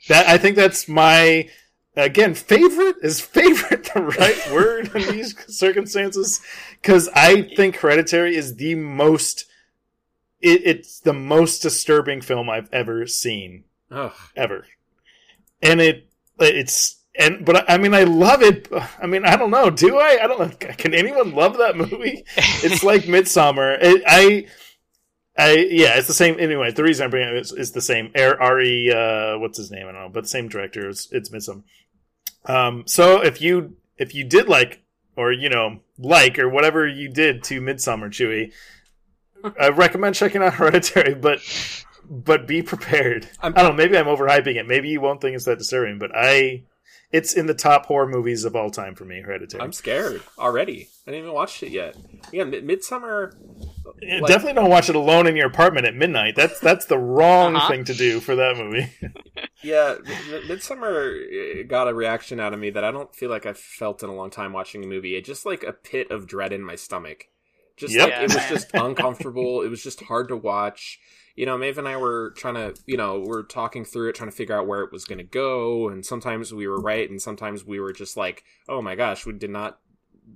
that I think that's my again favorite is favorite the right word in these circumstances because I think Hereditary is the most it, it's the most disturbing film I've ever seen Ugh. ever, and it it's and but I mean I love it. I mean I don't know. Do I? I don't know. Can anyone love that movie? It's like Midsommar. It, I I yeah, it's the same. Anyway, the reason I bring it is, is the same. Ari, uh, what's his name? I don't know, but the same director. It's, it's Midsommar. Um, so if you if you did like or you know like or whatever you did to Midsommar, Chewy, I recommend checking out Hereditary, but but be prepared. I'm- I don't know. Maybe I'm overhyping it. Maybe you won't think it's that disturbing, but I. It's in the top horror movies of all time for me. Hereditary. I'm scared already. I didn't even watch it yet. Yeah, Mid- Midsommar. Yeah, like- Definitely don't watch it alone in your apartment at midnight. That's that's the wrong Uh-huh. thing to do for that movie. Yeah, M- Midsommar uh, got a reaction out of me that I don't feel like I've felt in a long time watching a movie. It just like a pit of dread in my stomach. Just Yep. like it was just uncomfortable. it was just hard to watch. You know, Maeve and I were trying to, you know, we're talking through it, trying to figure out where it was going to go, and sometimes we were right, and sometimes we were just like, "Oh my gosh, we did not.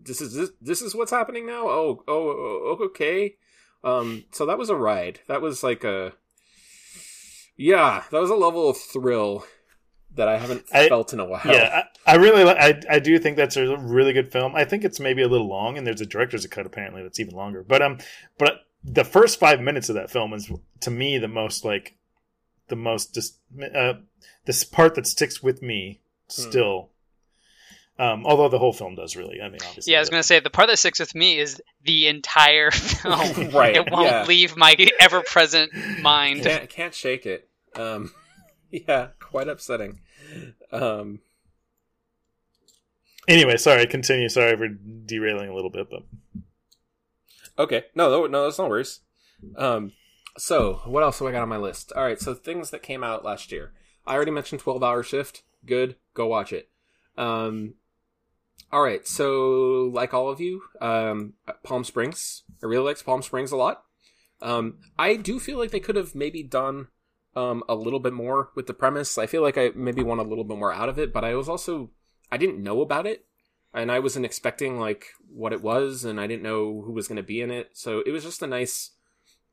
This is this, this is what's happening now. Oh, oh, oh, okay." Um, so that was a ride. That was like a, yeah, that was a level of thrill that I haven't I- felt in a while. yeah, I, I really, li- I, I do think that's a really good film. I think it's maybe a little long, and there's a director's cut apparently that's even longer. But um, but the first five minutes of that film is to me the most like the most just uh, this part that sticks with me still. Um, although the whole film does really. I mean, obviously. Yeah, I was gonna say the part that sticks with me is the entire film. Right, It won't yeah. leave my ever-present mind. can't can't shake it. Um, yeah, quite upsetting. Um, Anyway, sorry. Continue. Sorry for derailing a little bit, but okay, no, no, that's no worries. Um, so what else do I got on my list? All right, so things that came out last year. I already mentioned Twelve Hour Shift. Good, go watch it. Um, all right, so like all of you, um, Palm Springs. I really liked Palm Springs a lot. Um, I do feel like they could have maybe done um, a little bit more with the premise. I feel like I maybe want a little bit more out of it, but I was also I didn't know about it, and I wasn't expecting like what it was, and I didn't know who was going to be in it. So it was just a nice,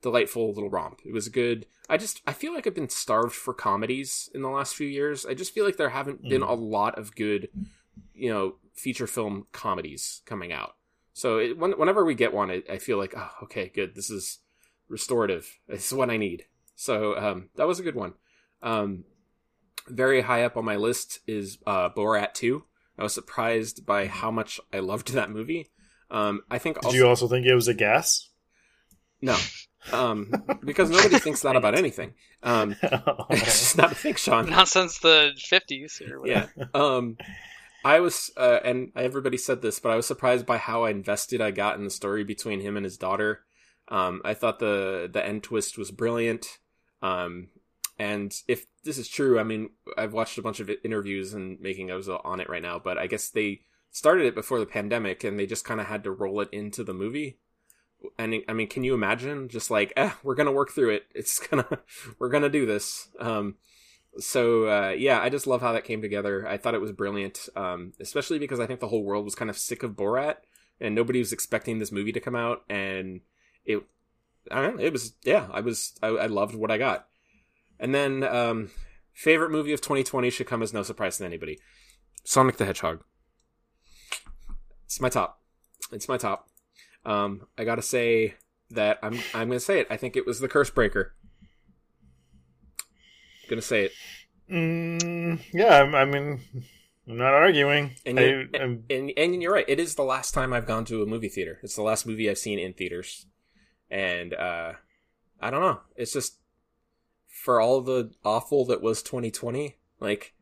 delightful little romp. It was good. I just I feel like I've been starved for comedies in the last few years. I just feel like there haven't been a lot of good, you know, feature film comedies coming out. So it, when, whenever we get one, I, I feel like, oh, okay, good. This is restorative. This is what I need. So um, that was a good one. Um, very high up on my list is uh, Borat 2. I was surprised by how much I loved that movie. Um, I think did you also think it was a gas? no, um, because nobody thinks that about anything. Um, it's just not a thing, Sean. Not since the 50s or whatever. yeah. Um, I was, uh, and everybody said this, but I was surprised by how invested I got in the story between him and his daughter. Um, I thought the the end twist was brilliant. Um, and if this is true, I mean, I've watched a bunch of interviews and making of on it right now, but I guess they started it before the pandemic and they just kind of had to roll it into the movie. And I mean, can you imagine just like, eh, we're gonna work through it. It's gonna, we're gonna do this. Um, so uh, yeah, I just love how that came together. I thought it was brilliant, um, especially because I think the whole world was kind of sick of Borat, and nobody was expecting this movie to come out, and it, I don't know, it was yeah, I was I, I loved what I got. And then um, favorite movie of 2020 should come as no surprise to anybody, Sonic the Hedgehog. It's my top. It's my top. Um, I gotta say that I'm I'm gonna say it. I think it was the Curse Breaker. Gonna say it. Mm, yeah, I, I mean, I'm not arguing. And, I, you, I'm- and and you're right. It is the last time I've gone to a movie theater. It's the last movie I've seen in theaters, and uh, I don't know. It's just for all the awful that was 2020. Like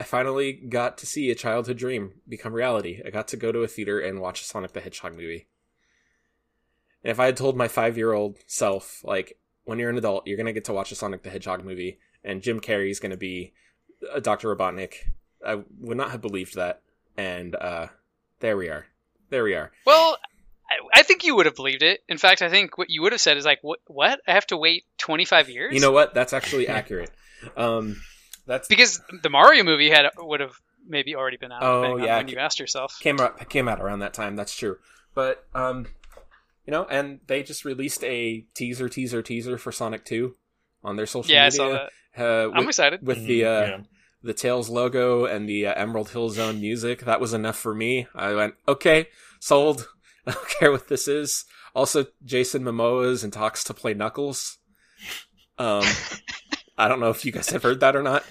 I finally got to see a childhood dream become reality. I got to go to a theater and watch a Sonic the Hedgehog movie. And if I had told my five year old self, like, when you're an adult, you're gonna get to watch a Sonic the Hedgehog movie, and Jim Carrey's gonna be a Dr. Robotnik, I would not have believed that. And uh, there we are. There we are. Well, I, I think you would have believed it. In fact, I think what you would have said is like, "What? What? I have to wait 25 years?" You know what? That's actually accurate. Um, that's because the Mario movie had would have maybe already been out. Oh, yeah. when you asked yourself. came out came out around that time. That's true. But um, you know, and they just released a teaser, teaser, teaser for Sonic Two on their social Yeah, I media. saw that. Uh, I'm with, excited. with the uh, Mm-hmm. yeah. the Tails logo and the uh, Emerald Hill Zone music. That was enough for me. I went, okay, sold. I don't care what this is. Also, Jason Momoa is in talks to play Knuckles. Um, I don't know if you guys have heard that or not.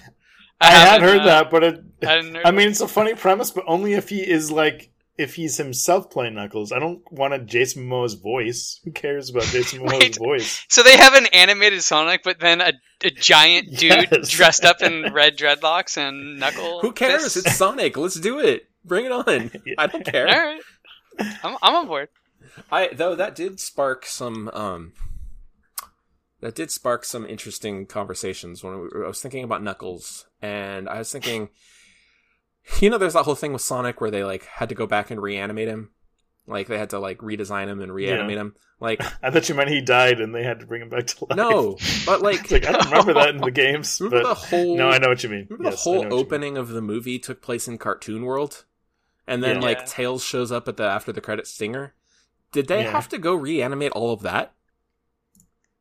I, had haven't, heard uh, that, but it, I I mean, it's a funny premise, but only if he is like if he's himself playing Knuckles. I don't want a Jason Momoa's voice. Who cares about Jason Momoa's Wait. voice? So they have an animated Sonic, but then a, a giant dude Yes. dressed up in red dreadlocks and Knuckles. Who cares? fists? It's Sonic. Let's do it. Bring it on. I don't care. all right. I'm, I'm on board. I though that did spark some um that did spark some interesting conversations when we, I was thinking about Knuckles and I was thinking you know there's that whole thing with Sonic where they like had to go back and reanimate him like they had to like redesign him and reanimate Yeah. him like I thought you meant he died and they had to bring him back to life. no but like like I don't remember that in the games. remember but the whole no, I know what you mean. Remember Yes, the whole what mean. opening of the movie took place in Cartoon World, and then Yeah. like Yeah. Tails shows up at the after the credit stinger. Did they Yeah. have to go reanimate all of that?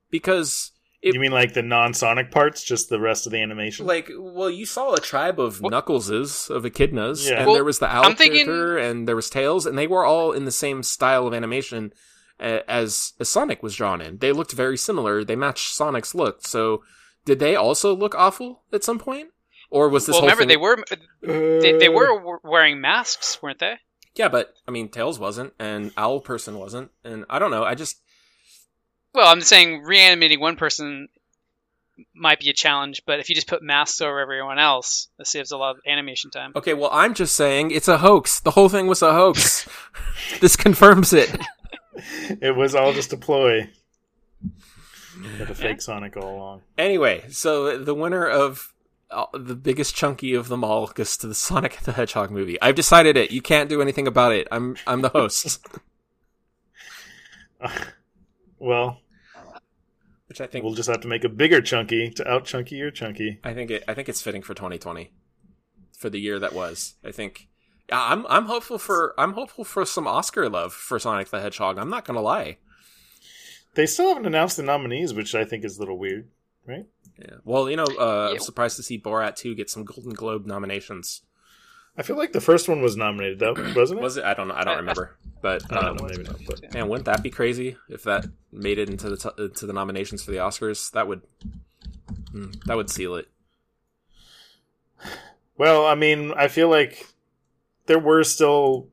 Because it You mean like the non-Sonic parts, just the rest of the animation? like well, you saw a tribe of Well- Knuckleses of echidnas, Yeah. and Well, there was the owl I'm thinking- character, and there was Tails, and they were all in the same style of animation as, as Sonic was drawn in. They looked very similar. They matched Sonic's look. So, did they also look awful at some point, or was this Well, whole remember thing- they were they, they Uh, were wearing masks, weren't they? Yeah, but I mean, Tails wasn't, and Owl Person wasn't, and I don't know. I just Well, I'm saying reanimating one person might be a challenge, but if you just put masks over everyone else, that saves a lot of animation time. okay. Well, I'm just saying it's a hoax. The whole thing was a hoax. this confirms it. It was all just a ploy. Had a fake Sonic all along. Anyway, so the winner of uh, the biggest chunky of them all goes to the Sonic the Hedgehog movie. I've decided it. You can't do anything about it. I'm I'm the host, Well, which I think we'll just have to make a bigger chunky to out chunky your chunky. I think it I think it's fitting for 2020 for the year that was. I think yeah, I'm I'm hopeful for I'm hopeful for some Oscar love for Sonic the Hedgehog. I'm not gonna lie. They still haven't announced the nominees, which I think is a little weird, right? Yeah. Well, you know, uh, Yeah. I'm surprised to see Borat 2 get some Golden Globe nominations. I feel like the first one was nominated though, wasn't it? Was it? I don't know. I don't remember. But I don't um, know, maybe not. But man, wouldn't that be crazy if that made it into the t- to the nominations for the Oscars? That would mm, that would seal it. well, I mean, I feel like there were still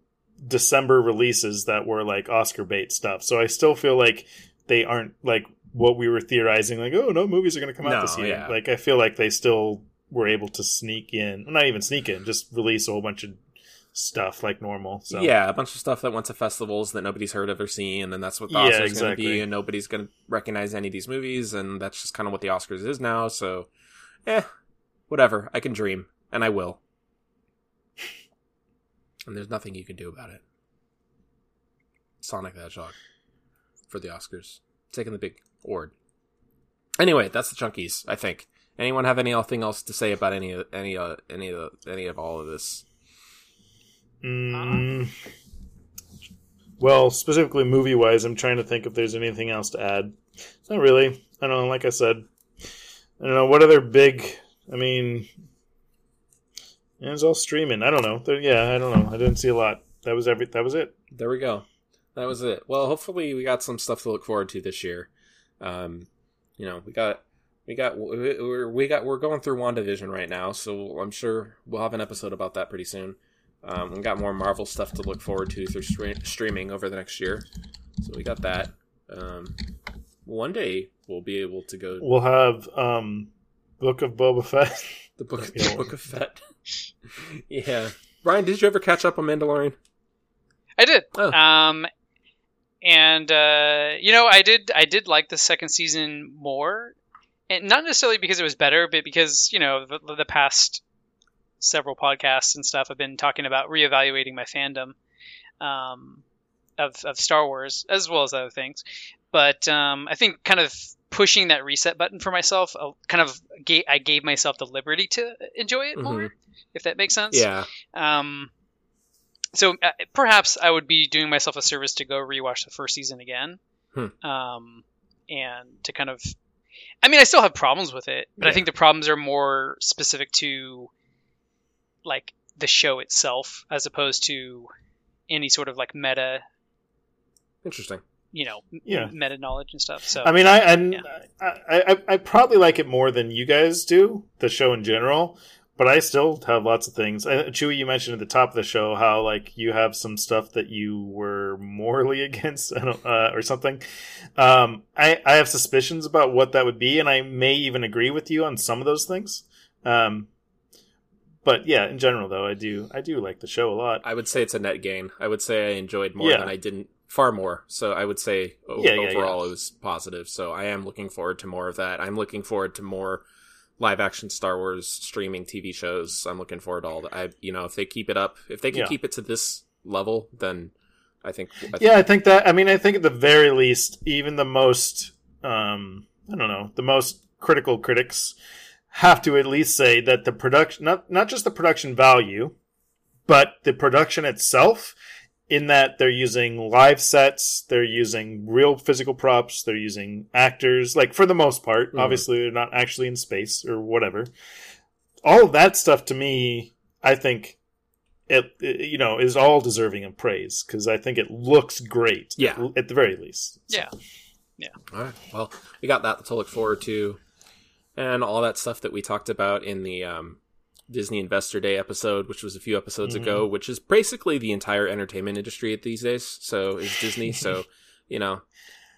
December releases that were like Oscar bait stuff, so I still feel like they aren't like what we were theorizing. Like, oh no, movies are going to come out No, this year. yeah. Like, I feel like they still were able to sneak in, well, not even sneak in, just release a whole bunch of stuff like normal. So Yeah, a bunch of stuff that went to festivals that nobody's heard of or seen, and then that's what the Yeah, Oscars going to be, and nobody's going to recognize any of these movies, and that's just kind of what the Oscars is now. So, eh, whatever. I can dream, and I will. And there's nothing you can do about it. Sonic the Hedgehog for the Oscars, taking the big award. Anyway, that's the chunkies. I think. Anyone have anything else to say about any of any uh, any of any of all of this? Mm, well, specifically movie wise, I'm trying to think if there's anything else to add. Not really. I don't know. Like I said, I don't know what other big. I mean, it's all streaming. I don't know. There, yeah, I don't know. I didn't see a lot. That was every. That was it. There we go. That was it. Well, hopefully we got some stuff to look forward to this year. Um, you know, we got we got we're we got we're going through WandaVision right now, so I'm sure we'll have an episode about that pretty soon. Um, we got more Marvel stuff to look forward to through stre- streaming over the next year, so we got that. Um, one day we'll be able to go We'll have um, Book of Boba Fett. the book Yeah. the Book of Fett. yeah, Brian, did you ever catch up on Mandalorian? I did. Oh. Um, and uh, you know, I did. I did like the second season more, and not necessarily because it was better, but because you know the, the past several podcasts and stuff have been talking about reevaluating my fandom um, of of Star Wars as well as other things. But um, I think kind of pushing that reset button for myself, uh, kind of gave, I gave myself the liberty to enjoy it more, if that makes sense. Yeah, Um, so uh, perhaps I would be doing myself a service to go rewatch the first season again, Hmm. um, and to kind of. I mean, I still have problems with it, but I think the problems are more specific to, like the show itself, as opposed to any sort of like meta interesting. you know Yeah. meta knowledge and stuff. So I mean, I and Yeah. I, I I probably like it more than you guys do the show in general, but I still have lots of things. Uh, Chewy, you mentioned at the top of the show how like you have some stuff that you were morally against, I don't, uh, or something. Um, I I have suspicions about what that would be, and I may even agree with you on some of those things. Um, but yeah, in general though, I do I do like the show a lot. I would say it's a net gain. I would say I enjoyed more Yeah. than I didn't, far more. So I would say o- Yeah, yeah, overall it was positive. So I am looking forward to more of that. I'm looking forward to more live action Star Wars streaming TV shows. I'm looking forward to all that. I, you know, if they keep it up, if they can Yeah. keep it to this level, then I think. I think Yeah, I think that. I mean, I think at the very least, even the most, um, I don't know, the most critical critics have to at least say that the production, not not just the production value, but the production itself, in that they're using live sets, they're using real physical props, they're using actors, like for the most part. Mhm. Obviously, they're not actually in space or whatever. All of that stuff to me, I think. It, it, you know is all deserving of praise because I think it looks great. Yeah. at, at the very least. Yeah. Yeah, All right. Well, we got that to look forward to, and all that stuff that we talked about in the um, Disney Investor Day episode, which was a few episodes Mhm. ago, which is basically the entire entertainment industry these days. So is Disney. so you know,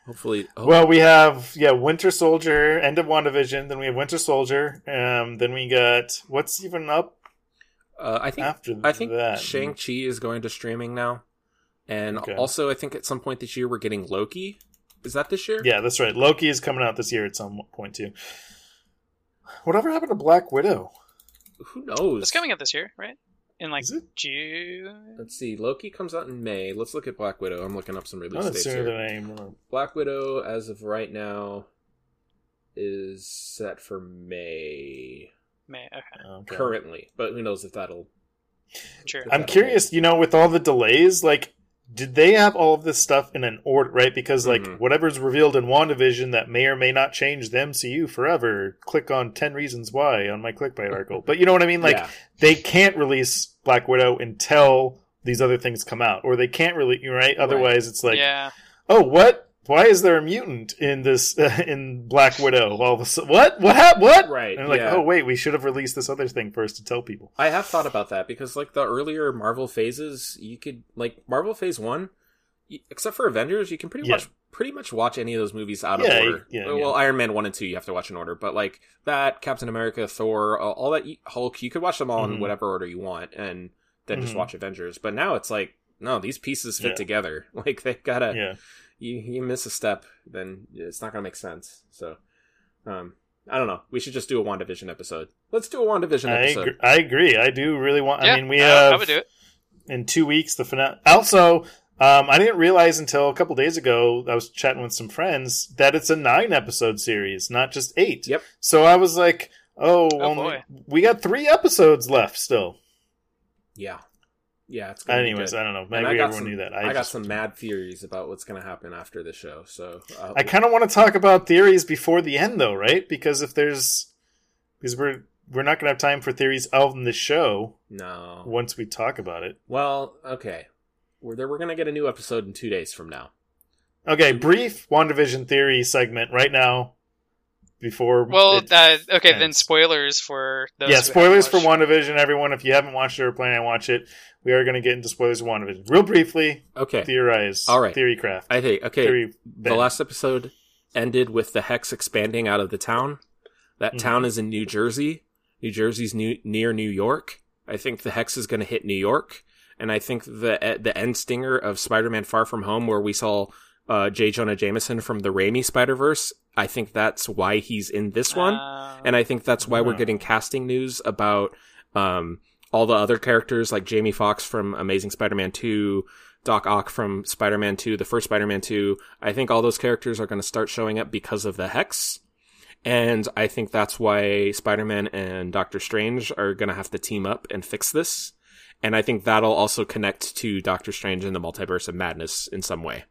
hopefully. oh, Well, we have yeah, Winter Soldier, end of WandaVision. Then we have Winter Soldier. Um, then we got what's even up uh, I think after I think that. Shang Chi is going to streaming now, and Okay. also I think at some point this year we're getting Loki. Is that this year? Yeah, that's right. Loki is coming out this year at some point too. Whatever happened to Black Widow? Who knows? it's coming out this year, right? In like June. Let's see. Loki comes out in May. Let's look at Black Widow. I'm looking up some release dates sooner here. than I remember. Black Widow, as of right now, is set for May May. Okay, Okay. currently, but who knows if that'll. sure. I'm curious, you know, with all the delays, like, did they have all of this stuff in an order, right? Because, like, Mhm. whatever's revealed in WandaVision that may or may not change the MCU forever, click on 10 Reasons Why on my clickbait article. But you know what I mean? Like, Yeah. they can't release Black Widow until these other things come out, or they can't really, right? Otherwise, it's like, yeah, oh, what? Why is there a mutant in this in Black Widow? All of a sudden, what? What happened? What? Right, And like, yeah. oh wait, we should have released this other thing first to tell people. I have thought about that because, like, the earlier Marvel phases, you could like Marvel Phase One, except for Avengers, you can pretty Yeah. much pretty much watch any of those movies out Yeah, of order. yeah, well, yeah. Iron Man one and two you have to watch in order, but like that, Captain America, Thor, all that, Hulk, you could watch them all in Mhm. whatever order you want, and then just Mhm. watch Avengers. But now it's like, no, these pieces fit together. Like they gotta. Yeah. You you miss a step, then it's not gonna make sense. So, um, I don't know. We should just do a WandaVision episode. Let's do a WandaVision I episode. agree, I agree. I do really want. yeah. I mean, we I- have I would do it. in two weeks the finale. Also, um, I didn't realize until a couple days ago. I was chatting with some friends that it's a nine episode series, not just eight. Yep. So I was like, oh, Oh, only, boy. we got three episodes left still. Yeah, yeah. It's gonna be Anyways, good. I don't know. Maybe everyone some- knew that. I, I, got just- some mad theories about what's gonna happen after the show. So uh, I kind of want to talk about theories before the end, though, right? Because if there's, because we're we're not going to have time for theories of the show no. once we talk about it. Well, okay. We're there. We're gonna get a new episode in two days from now. Okay, brief WandaVision theory segment right now. Before Well, it- uh, okay, then spoilers for those. yeah, spoilers for haven't. WandaVision. Everyone, if you haven't watched it or plan on watch it, we are going to get into spoilers of WandaVision real briefly. Okay. Theorize, All right. theory craft, I think okay. theory. the last episode ended with the hex expanding out of the town. That Mhm. town is in New Jersey. New Jersey's new, near New York. I think the hex is going to hit New York, and I think the the end stinger of Spider-Man: Far From Home, where we saw uh, J. Jonah Jameson from the Raimi Spider Verse. I think that's why he's in this one, Uh, and I think that's why we're getting casting news about um, all the other characters like Jamie Foxx from Amazing Spider-Man Two. Doc Ock from Spider-Man 2, the first Spider-Man 2. I think all those characters are going to start showing up because of the Hex. And I think that's why Spider-Man and Doctor Strange are going to have to team up and fix this. And I think that'll also connect to Doctor Strange and the Multiverse of Madness in some way.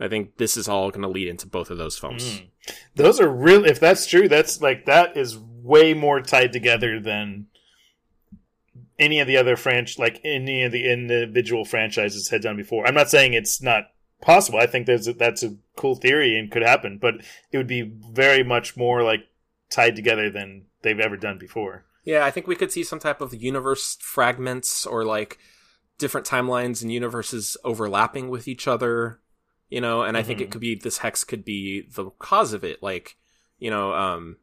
I think this is all going to lead into both of those films. Mm. Those are real. If that's true, that's like that is way more tied together than any of the other franch, like any of the individual franchises had done before. I'm not saying it's not possible. I think there's a, that's a cool theory and could happen, but it would be very much more like tied together than they've ever done before. Yeah, I think we could see some type of universe fragments or like different timelines and universes overlapping with each other, you know, and I think it Mhm. could be this hex could be the cause of it. Like, you know, um,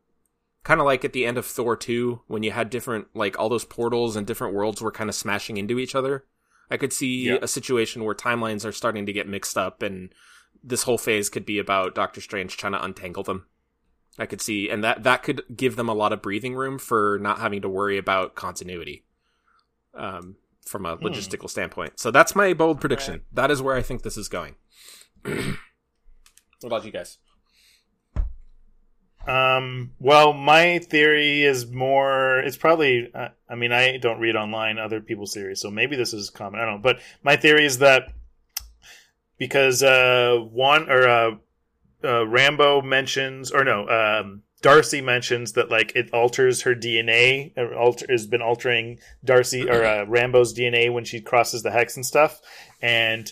kind of like at the end of Thor 2 when you had different, like all those portals and different worlds were kind of smashing into each other. I could see Yeah. a situation where timelines are starting to get mixed up and this whole phase could be about Doctor Strange trying to untangle them. I could see, and that that could give them a lot of breathing room for not having to worry about continuity, um, from a logistical standpoint. So that's my bold prediction. That is where I think this is going. what about you guys? Um, well, my theory is more. It's probably. Uh, I mean, I don't read online other people's theories, so maybe this is common. I don't know. But my theory is that because uh, one or uh, uh, Rambo mentions, or no, um, Darcy mentions that like it alters her DNA. Alter, has been altering Darcy or uh, Rambo's DNA when she crosses the hex and stuff, and.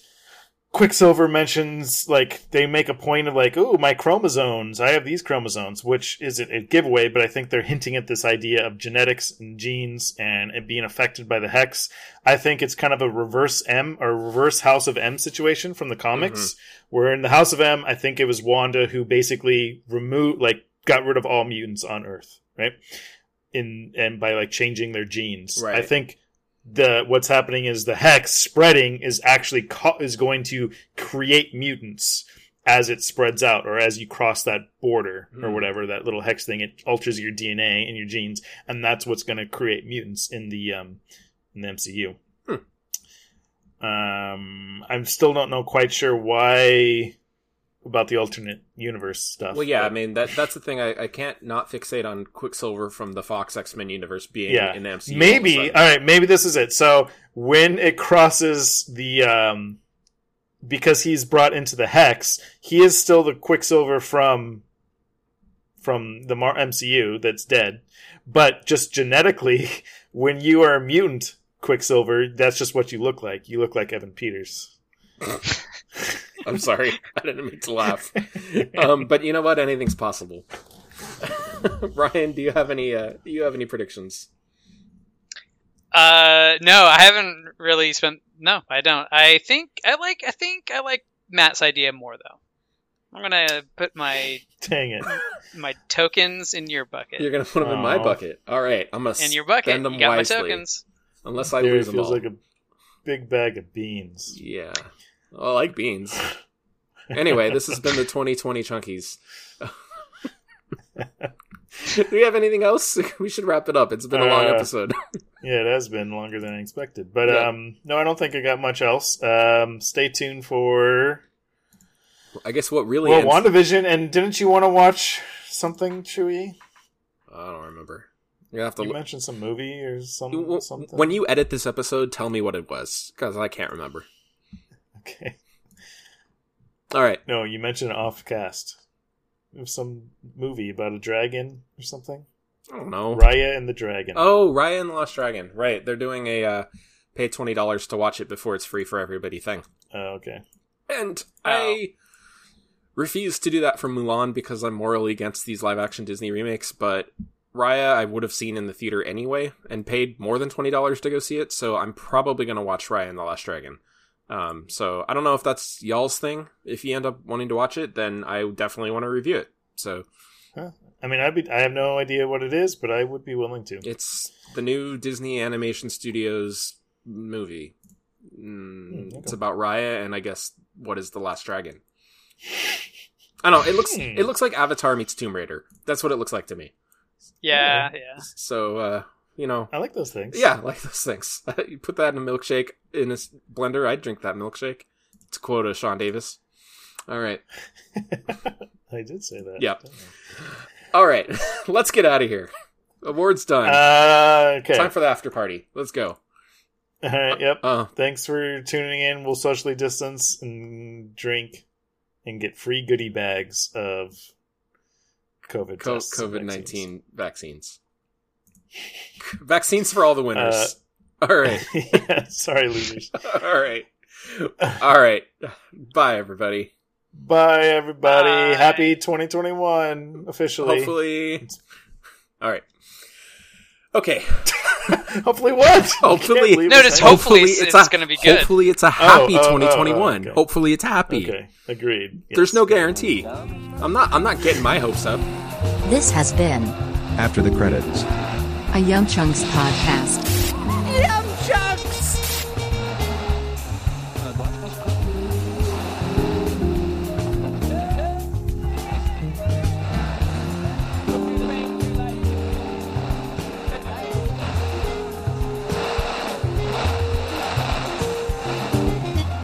Quicksilver mentions like they make a point of like, oh, my chromosomes. I have these chromosomes, which isn't a giveaway, but I think they're hinting at this idea of genetics and genes and it being affected by the hex. I think it's kind of a reverse M or reverse House of M situation from the comics, mm-hmm. where in the House of M, I think it was Wanda who basically removed, like, got rid of all mutants on Earth, right? In and by like changing their genes. Right. I think the what's happening is the hex spreading is actually co- is going to create mutants as it spreads out or as you cross that border or Hmm. whatever that little hex thing it alters your DNA and your genes and that's what's going to create mutants in the um in the MCU. Um I still don't know quite sure why about the alternate universe stuff. Well, yeah, I mean that that's the thing. I, I can't not fixate on Quicksilver from the Fox X Men universe being yeah in the MCU. all of a maybe sudden. all right maybe this is it so when it crosses the um because he's brought into the hex he is still the quicksilver from from the Mar- mcu that's dead but just genetically when you are a mutant quicksilver that's just what you look like you look like evan peters I'm sorry, I didn't mean to laugh. Um, but you know what? Anything's possible. Ryan, do you have any? Uh, do you have any predictions? Uh, no, I haven't really spent. No, I don't. I think I like. I think I like Matt's idea more though. I'm gonna put my dang it my tokens in your bucket. You're gonna put them in my bucket. All right, I'm gonna in your bucket, spend them you got wisely, my tokens. unless I Here it lose them feels all. like a big bag of beans Yeah, I like beans. Anyway, this has been the 2020 Chunkies. Do we have anything else? We should wrap it up. It's been a long Uh, episode. Yeah, it has been longer than I expected. But Yeah. um no, I don't think I got much else. Um stay tuned for I guess what really well, ends- WandaVision and didn't you want to watch something, Chewy? I don't remember. You're have to You look. mentioned some movie or some W- something. When you edit this episode, tell me what it was because I can't remember. Okay. All right. No, you mentioned off cast. It was some movie about a dragon or something. I don't know. Raya and the Dragon. Oh, Raya and the Lost Dragon. Right. They're doing a uh, pay twenty dollars to watch it before it's free for everybody thing. Oh, okay. And. I refuse to do that for Mulan because I'm morally against these live action Disney remakes, but Raya I would have seen in the theater anyway and paid more than $20 to go see it, so I'm probably going to watch Raya and the Last Dragon. Um, so I don't know if that's y'all's thing. If you end up wanting to watch it, then I definitely want to review it. So I mean, I'd be, I have no idea what it is, but I would be willing to. it's the new Disney Animation Studios movie. Mm, Hmm, okay. It's about Raya and I guess what is the Last Dragon. I don't know. It looks Hmm. it looks like Avatar meets Tomb Raider. That's what it looks like to me. Yeah, yeah. So uh, you know, I like those things. yeah, I like those things. you put that in a milkshake in a blender, I'd drink that milkshake. To quote a Sean Davis. All right, I did say that. Yeah. all right. Let's get out of here. Awards done. Uh, okay. Time for the after party. Let's go. All right. Yep. Uh, Thanks for tuning in. We'll socially distance and drink and get free goodie bags of COVID Co- tests and COVID nineteen vaccines. vaccines for all the winners. Uh, all right, yeah, sorry, losers. all right. All right. Bye, everybody. Bye, everybody. Bye. Happy 2021 officially. Hopefully. All right. Okay. Hopefully what? Hopefully- can't leave No, just hanging. Hopefully it's gonna be good. Hopefully it's a happy oh, oh, 2021. oh, okay. Hopefully it's happy. Okay, agreed. There's no guarantee. I'm not. I'm not getting my hopes up. This has been After the credits. A Yum Chunks podcast.